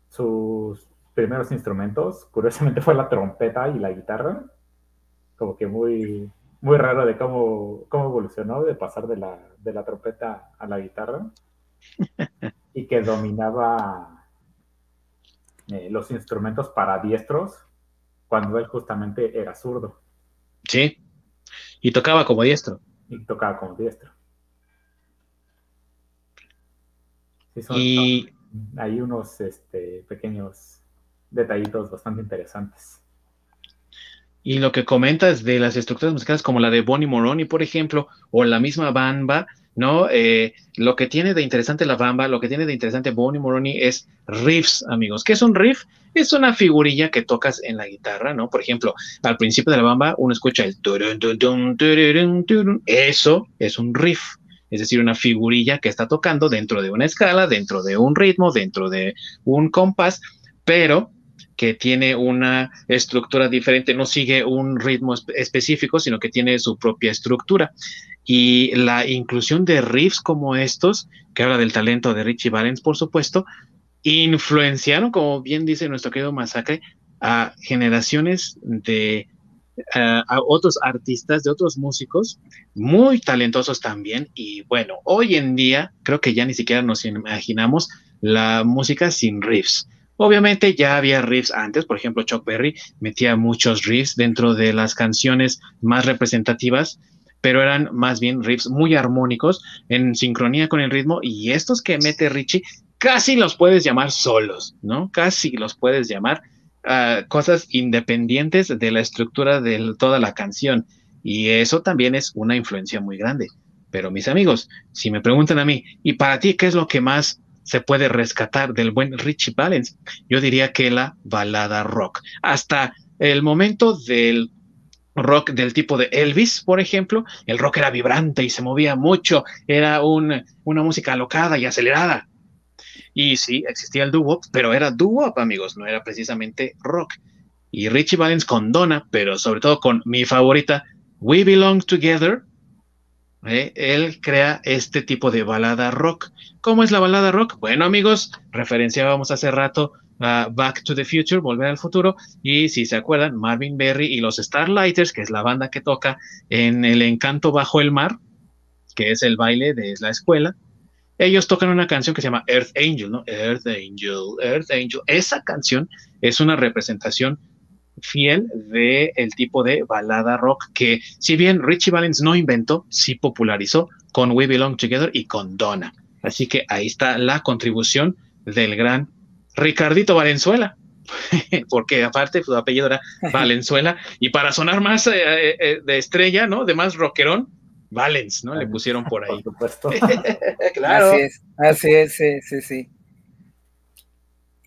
Speaker 3: Sus primeros instrumentos, curiosamente, fue la trompeta y la guitarra. Como que muy, muy raro de cómo, cómo evolucionó de pasar de la, de la trompeta a la guitarra. y que dominaba eh, los instrumentos para diestros cuando él justamente era zurdo.
Speaker 1: Sí, y tocaba como diestro.
Speaker 3: Y tocaba como diestro.
Speaker 1: y
Speaker 3: hay unos este, pequeños detallitos bastante interesantes.
Speaker 1: Y lo que comentas de las estructuras musicales como la de Bonnie Moroni, por ejemplo, o la misma Bamba, ¿no? Eh, lo que tiene de interesante la bamba, lo que tiene de interesante Bonnie Moroni es riffs, amigos. ¿Qué es un riff? Es una figurilla que tocas en la guitarra, ¿no? Por ejemplo, al principio de la bamba uno escucha el eso es un riff, es decir, una figurilla que está tocando dentro de una escala, dentro de un ritmo, dentro de un compás, pero que tiene una estructura diferente, no sigue un ritmo específico, sino que tiene su propia estructura y la inclusión de riffs como estos, que habla del talento de Richie Valens, por supuesto, influenciaron, como bien dice nuestro querido Masacre, a generaciones de otros artistas, de otros músicos, muy talentosos también. Y bueno, hoy en día creo que ya ni siquiera nos imaginamos la música sin riffs. Obviamente ya había riffs antes, por ejemplo, Chuck Berry metía muchos riffs dentro de las canciones más representativas, pero eran más bien riffs muy armónicos en sincronía con el ritmo y estos que mete Richie casi los puedes llamar solos, ¿no? Casi los puedes llamar ah, cosas independientes de la estructura de toda la canción y eso también es una influencia muy grande. Pero mis amigos, si me preguntan a mí, ¿y para ti qué es lo que más se puede rescatar del buen Richie Valens? Yo diría que la balada rock. Hasta el momento del rock del tipo de Elvis, por ejemplo, el rock era vibrante y se movía mucho, era una música alocada y acelerada. Y sí, existía el doo-wop, pero era doo-wop, amigos, no era precisamente rock. Y Richie Valens con Donna, pero sobre todo con mi favorita, We Belong Together, ¿eh? él crea este tipo de balada rock. ¿Cómo es la balada rock? Bueno, amigos, referenciábamos hace rato Back to the Future, Volver al Futuro, y si se acuerdan, Marvin Berry y los Starlighters, que es la banda que toca en El Encanto Bajo el Mar, que es el baile de la escuela, ellos tocan una canción que se llama Earth Angel, ¿no? Earth Angel, Earth Angel. Esa canción es una representación fiel de el tipo de balada rock que, si bien Richie Valens no inventó, sí popularizó con We Belong Together y con Donna. Así que ahí está la contribución del gran Ricardito Valenzuela, porque aparte su apellido era Valenzuela, y para sonar más eh, eh, eh, de estrella, ¿no? De más rockerón, Valens, ¿no? Le pusieron por ahí.
Speaker 2: claro. Así es, así es, sí, sí, sí.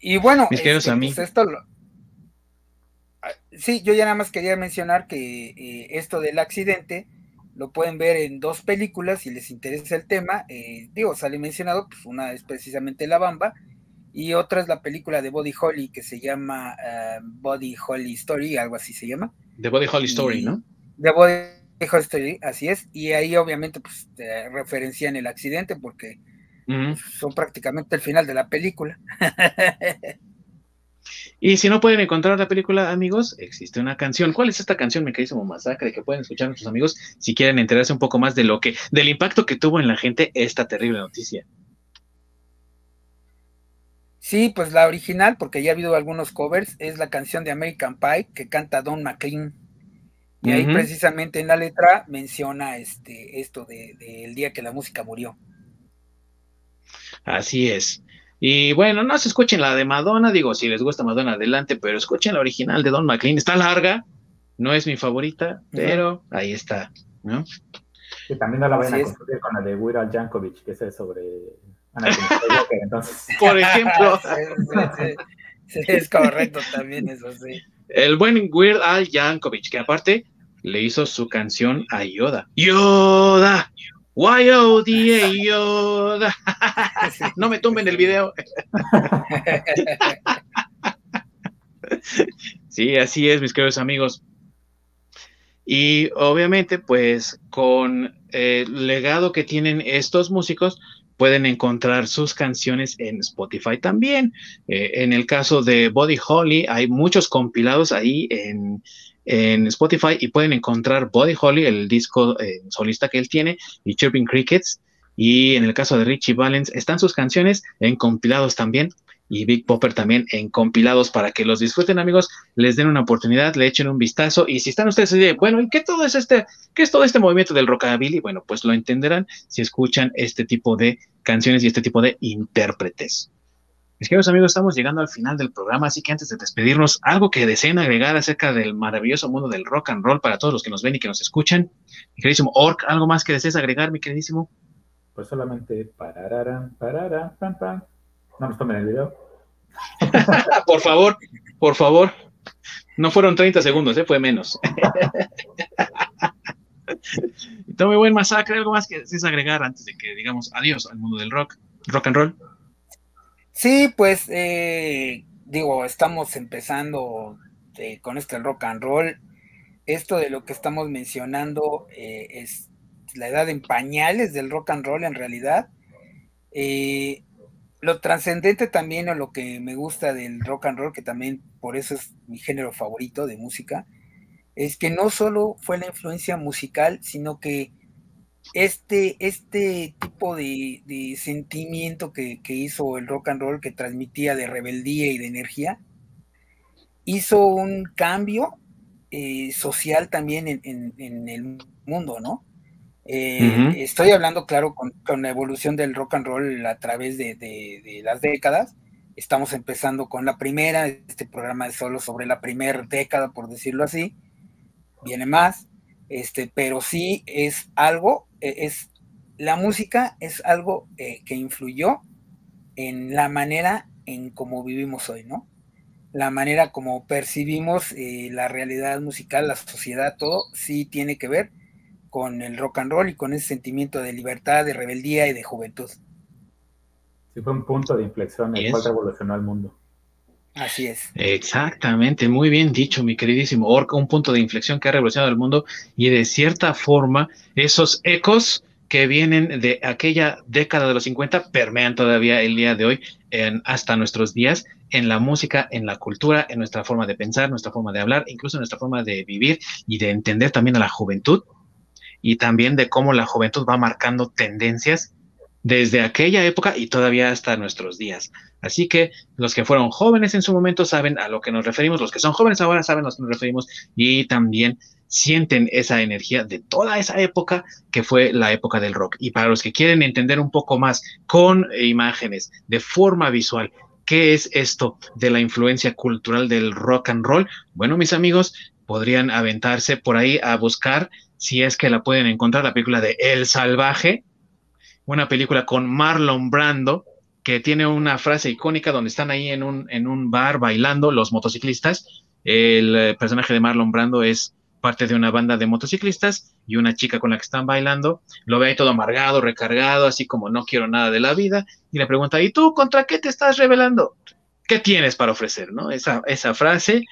Speaker 2: Y bueno,
Speaker 1: Mis este, pues
Speaker 2: esto lo, sí, yo ya nada más quería mencionar que eh, esto del accidente lo pueden ver en dos películas si les interesa el tema. Eh, digo, sale mencionado, pues una es precisamente La Bamba y otra es la película de Body Holly que se llama eh, Body Holly Story, algo así se llama.
Speaker 1: The Body Holly Story, ¿no?
Speaker 2: The Body Holly Story, así es. Y ahí obviamente pues referencian el accidente porque son prácticamente el final de la película.
Speaker 1: Y si no pueden encontrar la película, amigos, existe una canción. ¿Cuál es esta canción, Me Mecanismo Masacre? Que pueden escuchar nuestros amigos si quieren enterarse un poco más de lo que, del impacto que tuvo en la gente esta terrible noticia.
Speaker 2: Sí, pues la original, porque ya ha habido algunos covers, es la canción de American Pie que canta Don McLean. Y ahí precisamente en la letra menciona este, esto del de, día que la música murió.
Speaker 1: Así es. Y bueno, no se escuchen la de Madonna, digo, si les gusta Madonna, adelante, pero escuchen la original de Don McLean. Está larga, no es mi favorita, pero ahí está, ¿no?
Speaker 3: Y también no la vayan a confundir con la de Weird Al Jankovic, que es sobre
Speaker 1: entonces. Por ejemplo.
Speaker 2: sí, es correcto también, eso sí.
Speaker 1: El buen Weird Al Jankovic, que aparte le hizo su canción a Yoda. ¡Yoda! YODA Yoda. no me tumben el video. sí, así es, mis queridos amigos. Y obviamente, pues con el legado que tienen estos músicos, pueden encontrar sus canciones en Spotify también. Eh, en el caso de Body Holly, hay muchos compilados ahí en, en Spotify y pueden encontrar Body Holly, el disco eh, solista que él tiene, y Chirping Crickets. Y en el caso de Richie Valens, están sus canciones en compilados también y Big Popper también en compilados para que los disfruten, amigos, les den una oportunidad, le echen un vistazo y si están ustedes de, bueno, ¿y qué todo es este, qué es todo este movimiento del rockabilly? Bueno, pues lo entenderán si escuchan este tipo de canciones y este tipo de intérpretes. Mis queridos amigos, estamos llegando al final del programa, así que antes de despedirnos, algo que deseen agregar acerca del maravilloso mundo del rock and roll para todos los que nos ven y que nos escuchan. Mi queridísimo Orc, ¿algo más que desees agregar, mi queridísimo?
Speaker 3: Pues solamente pararán, pararán, pam, pam. No nos tomen el video.
Speaker 1: por favor, por favor. No fueron 30 segundos, ¿eh? fue menos. Tome buen masacre, algo más que desees agregar antes de que digamos adiós al mundo del rock, rock and roll.
Speaker 2: Sí, pues eh, digo, estamos empezando eh, con este rock and roll. Esto de lo que estamos mencionando eh, es la edad en pañales del rock and roll en realidad. Lo trascendente también o lo que me gusta del rock and roll, que también por eso es mi género favorito de música, es que no solo fue la influencia musical, sino que este, este tipo de, sentimiento que, hizo el rock and roll, que transmitía de rebeldía y de energía, hizo un cambio eh, social también en, el mundo, ¿no? Eh, estoy hablando, claro, con, la evolución del rock and roll a través de, las décadas. Estamos empezando con la primera, este programa es solo sobre la primera década, por decirlo así. Viene más, este, pero sí es algo, e, es la música es algo eh, que influyó en la manera en cómo vivimos hoy, ¿no? La manera como percibimos eh, la realidad musical, la sociedad, todo sí tiene que ver con el rock and roll y con ese sentimiento de libertad, de rebeldía y de juventud.
Speaker 3: Sí, fue un punto de inflexión el cual revolucionó al mundo.
Speaker 2: Así es.
Speaker 1: Exactamente, muy bien dicho, mi queridísimo Orca, un punto de inflexión que ha revolucionado el mundo y de cierta forma esos ecos que vienen de aquella década de los 50 permean todavía el día de hoy en, hasta nuestros días en la música, en la cultura, en nuestra forma de pensar, nuestra forma de hablar, incluso en nuestra forma de vivir y de entender también a la juventud y también de cómo la juventud va marcando tendencias desde aquella época y todavía hasta nuestros días. Así que los que fueron jóvenes en su momento saben a lo que nos referimos, los que son jóvenes ahora saben a lo que nos referimos y también sienten esa energía de toda esa época que fue la época del rock. Y para los que quieren entender un poco más con imágenes, de forma visual, qué es esto de la influencia cultural del rock and roll, bueno, mis amigos, podrían aventarse por ahí a buscar si es que la pueden encontrar, la película de El Salvaje, una película con Marlon Brando, que tiene una frase icónica donde están ahí en un, en un bar bailando los motociclistas. El eh, personaje de Marlon Brando es parte de una banda de motociclistas y una chica con la que están bailando, lo ve ahí todo amargado, recargado, así como no quiero nada de la vida, y le pregunta, ¿y tú contra qué te estás revelando? ¿Qué tienes para ofrecer? ¿no? Esa, esa frase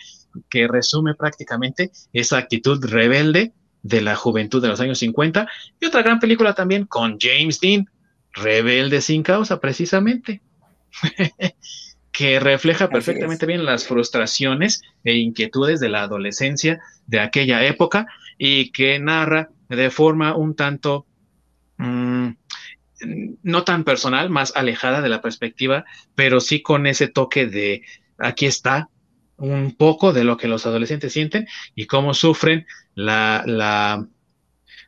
Speaker 1: que resume prácticamente esa actitud rebelde de la juventud de los años 50 y otra gran película también con James Dean, Rebelde sin causa precisamente, que refleja perfectamente bien las frustraciones e inquietudes de la adolescencia de aquella época y que narra de forma un tanto mm, no tan personal, más alejada de la perspectiva, pero sí con ese toque de aquí está un poco de lo que los adolescentes sienten y cómo sufren la,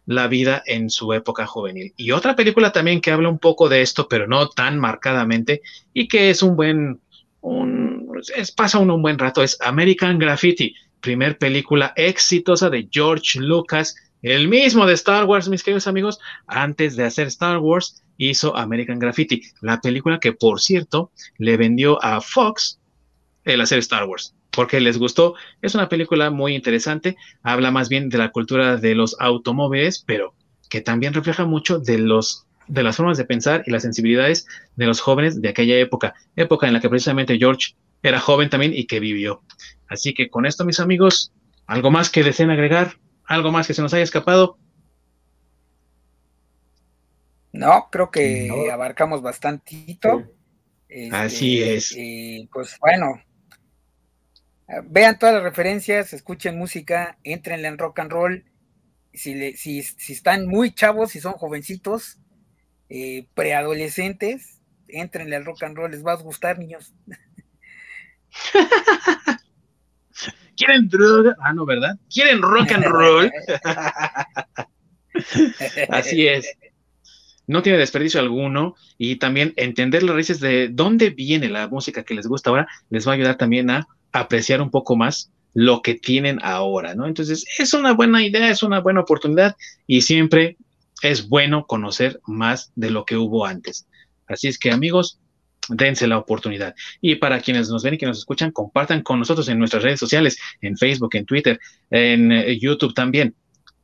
Speaker 1: la, vida en su época juvenil. Y otra película también que habla un poco de esto, pero no tan marcadamente, y que es un buen, un, pasa uno un buen rato, es American Graffiti, primer película exitosa de George Lucas, el mismo de Star Wars, mis queridos amigos, antes de hacer Star Wars, hizo American Graffiti, la película que, por cierto, le vendió a Fox el hacer Star Wars porque les gustó. Es una película muy interesante, habla más bien de la cultura de los automóviles, pero que también refleja mucho de los de las formas de pensar y las sensibilidades de los jóvenes de aquella época, época en la que precisamente George era joven también y que vivió. Así que con esto, mis amigos, algo más que deseen agregar, algo más que se nos haya escapado.
Speaker 2: No, creo que abarcamos bastantito.
Speaker 1: Así este, es.
Speaker 2: Y pues bueno, Vean todas las referencias, escuchen música, entrenle en rock and roll. Si, si, están muy chavos, si son jovencitos, eh, preadolescentes, entrenle al rock and roll, les va a gustar, niños.
Speaker 1: ¿Quieren droga? Ah, no, ¿verdad? ¿Quieren rock and roll? Así es. No tiene desperdicio alguno y también entender las raíces de dónde viene la música que les gusta ahora les va a ayudar también a apreciar un poco más lo que tienen ahora, ¿no? Entonces, es una buena idea, es una buena oportunidad y siempre es bueno conocer más de lo que hubo antes. Así es que, amigos, dense la oportunidad. Y para quienes nos ven y que nos escuchan, compartan con nosotros en nuestras redes sociales, en Facebook, en Twitter, en eh, YouTube también,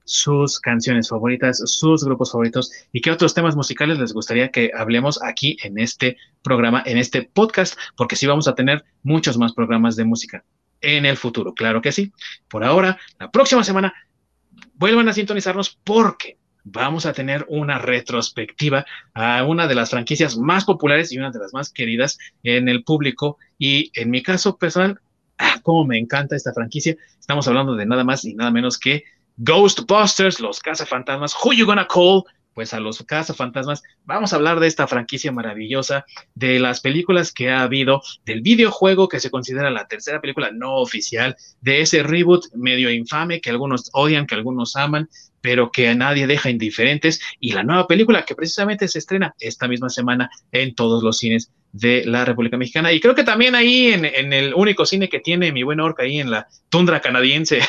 Speaker 1: sus canciones favoritas, sus grupos favoritos y qué otros temas musicales les gustaría que hablemos aquí en este programa, en este podcast, porque sí vamos a tener muchos más programas de música en el futuro, claro que sí. Por ahora, la próxima semana, vuelvan a sintonizarnos porque vamos a tener una retrospectiva a una de las franquicias más populares y una de las más queridas en el público y en mi caso personal, ah, cómo me encanta esta franquicia. Estamos hablando de nada más y nada menos que Ghostbusters, los cazafantasmas, Who You Gonna Call, pues a los cazafantasmas, vamos a hablar de esta franquicia maravillosa, de las películas que ha habido, del videojuego que se considera la tercera película no oficial, de ese reboot medio infame que algunos odian, que algunos aman, pero que a nadie deja indiferentes, y la nueva película que precisamente se estrena esta misma semana en todos los cines de la República Mexicana. Y creo que también ahí en, el único cine que tiene mi buen orca, ahí en la tundra canadiense.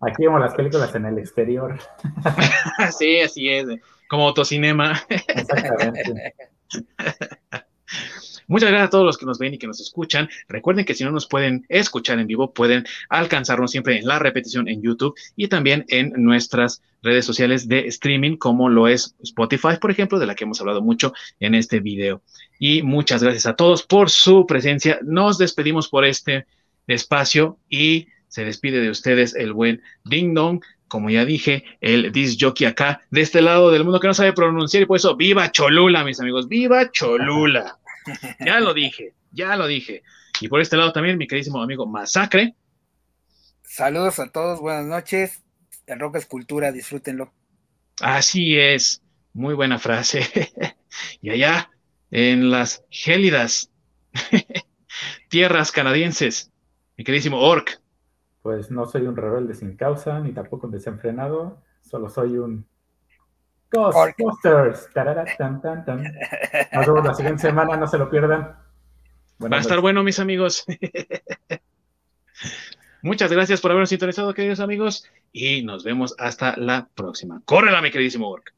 Speaker 3: Aquí vemos las películas en el exterior.
Speaker 1: sí, así es, como autocinema. Exactamente. Muchas gracias a todos los que nos ven y que nos escuchan. Recuerden que si no nos pueden escuchar en vivo, pueden alcanzarnos siempre en la repetición en YouTube y también en nuestras redes sociales de streaming, como lo es Spotify, por ejemplo, de la que hemos hablado mucho en este video. Y muchas gracias a todos por su presencia. Nos despedimos por este espacio y se despide de ustedes el buen Ding Dong como ya dije, el disc jockey acá, de este lado del mundo que no sabe pronunciar, y por eso, viva Cholula, mis amigos, viva Cholula. Ya lo dije, ya lo dije. Y por este lado también, mi queridísimo amigo Masacre.
Speaker 2: Saludos a todos, buenas noches. El rock es cultura, disfrútenlo.
Speaker 1: Así es, muy buena frase. y allá, en las gélidas tierras canadienses, mi queridísimo Orc.
Speaker 3: Pues no soy un rebelde sin causa, ni tampoco un desenfrenado, solo soy un Ghostbusters. Nos vemos la siguiente semana, no se lo pierdan.
Speaker 1: Va a estar bueno, mis amigos. Muchas gracias por habernos interesado, queridos amigos, y nos vemos hasta la próxima. Córrela, mi queridísimo Work.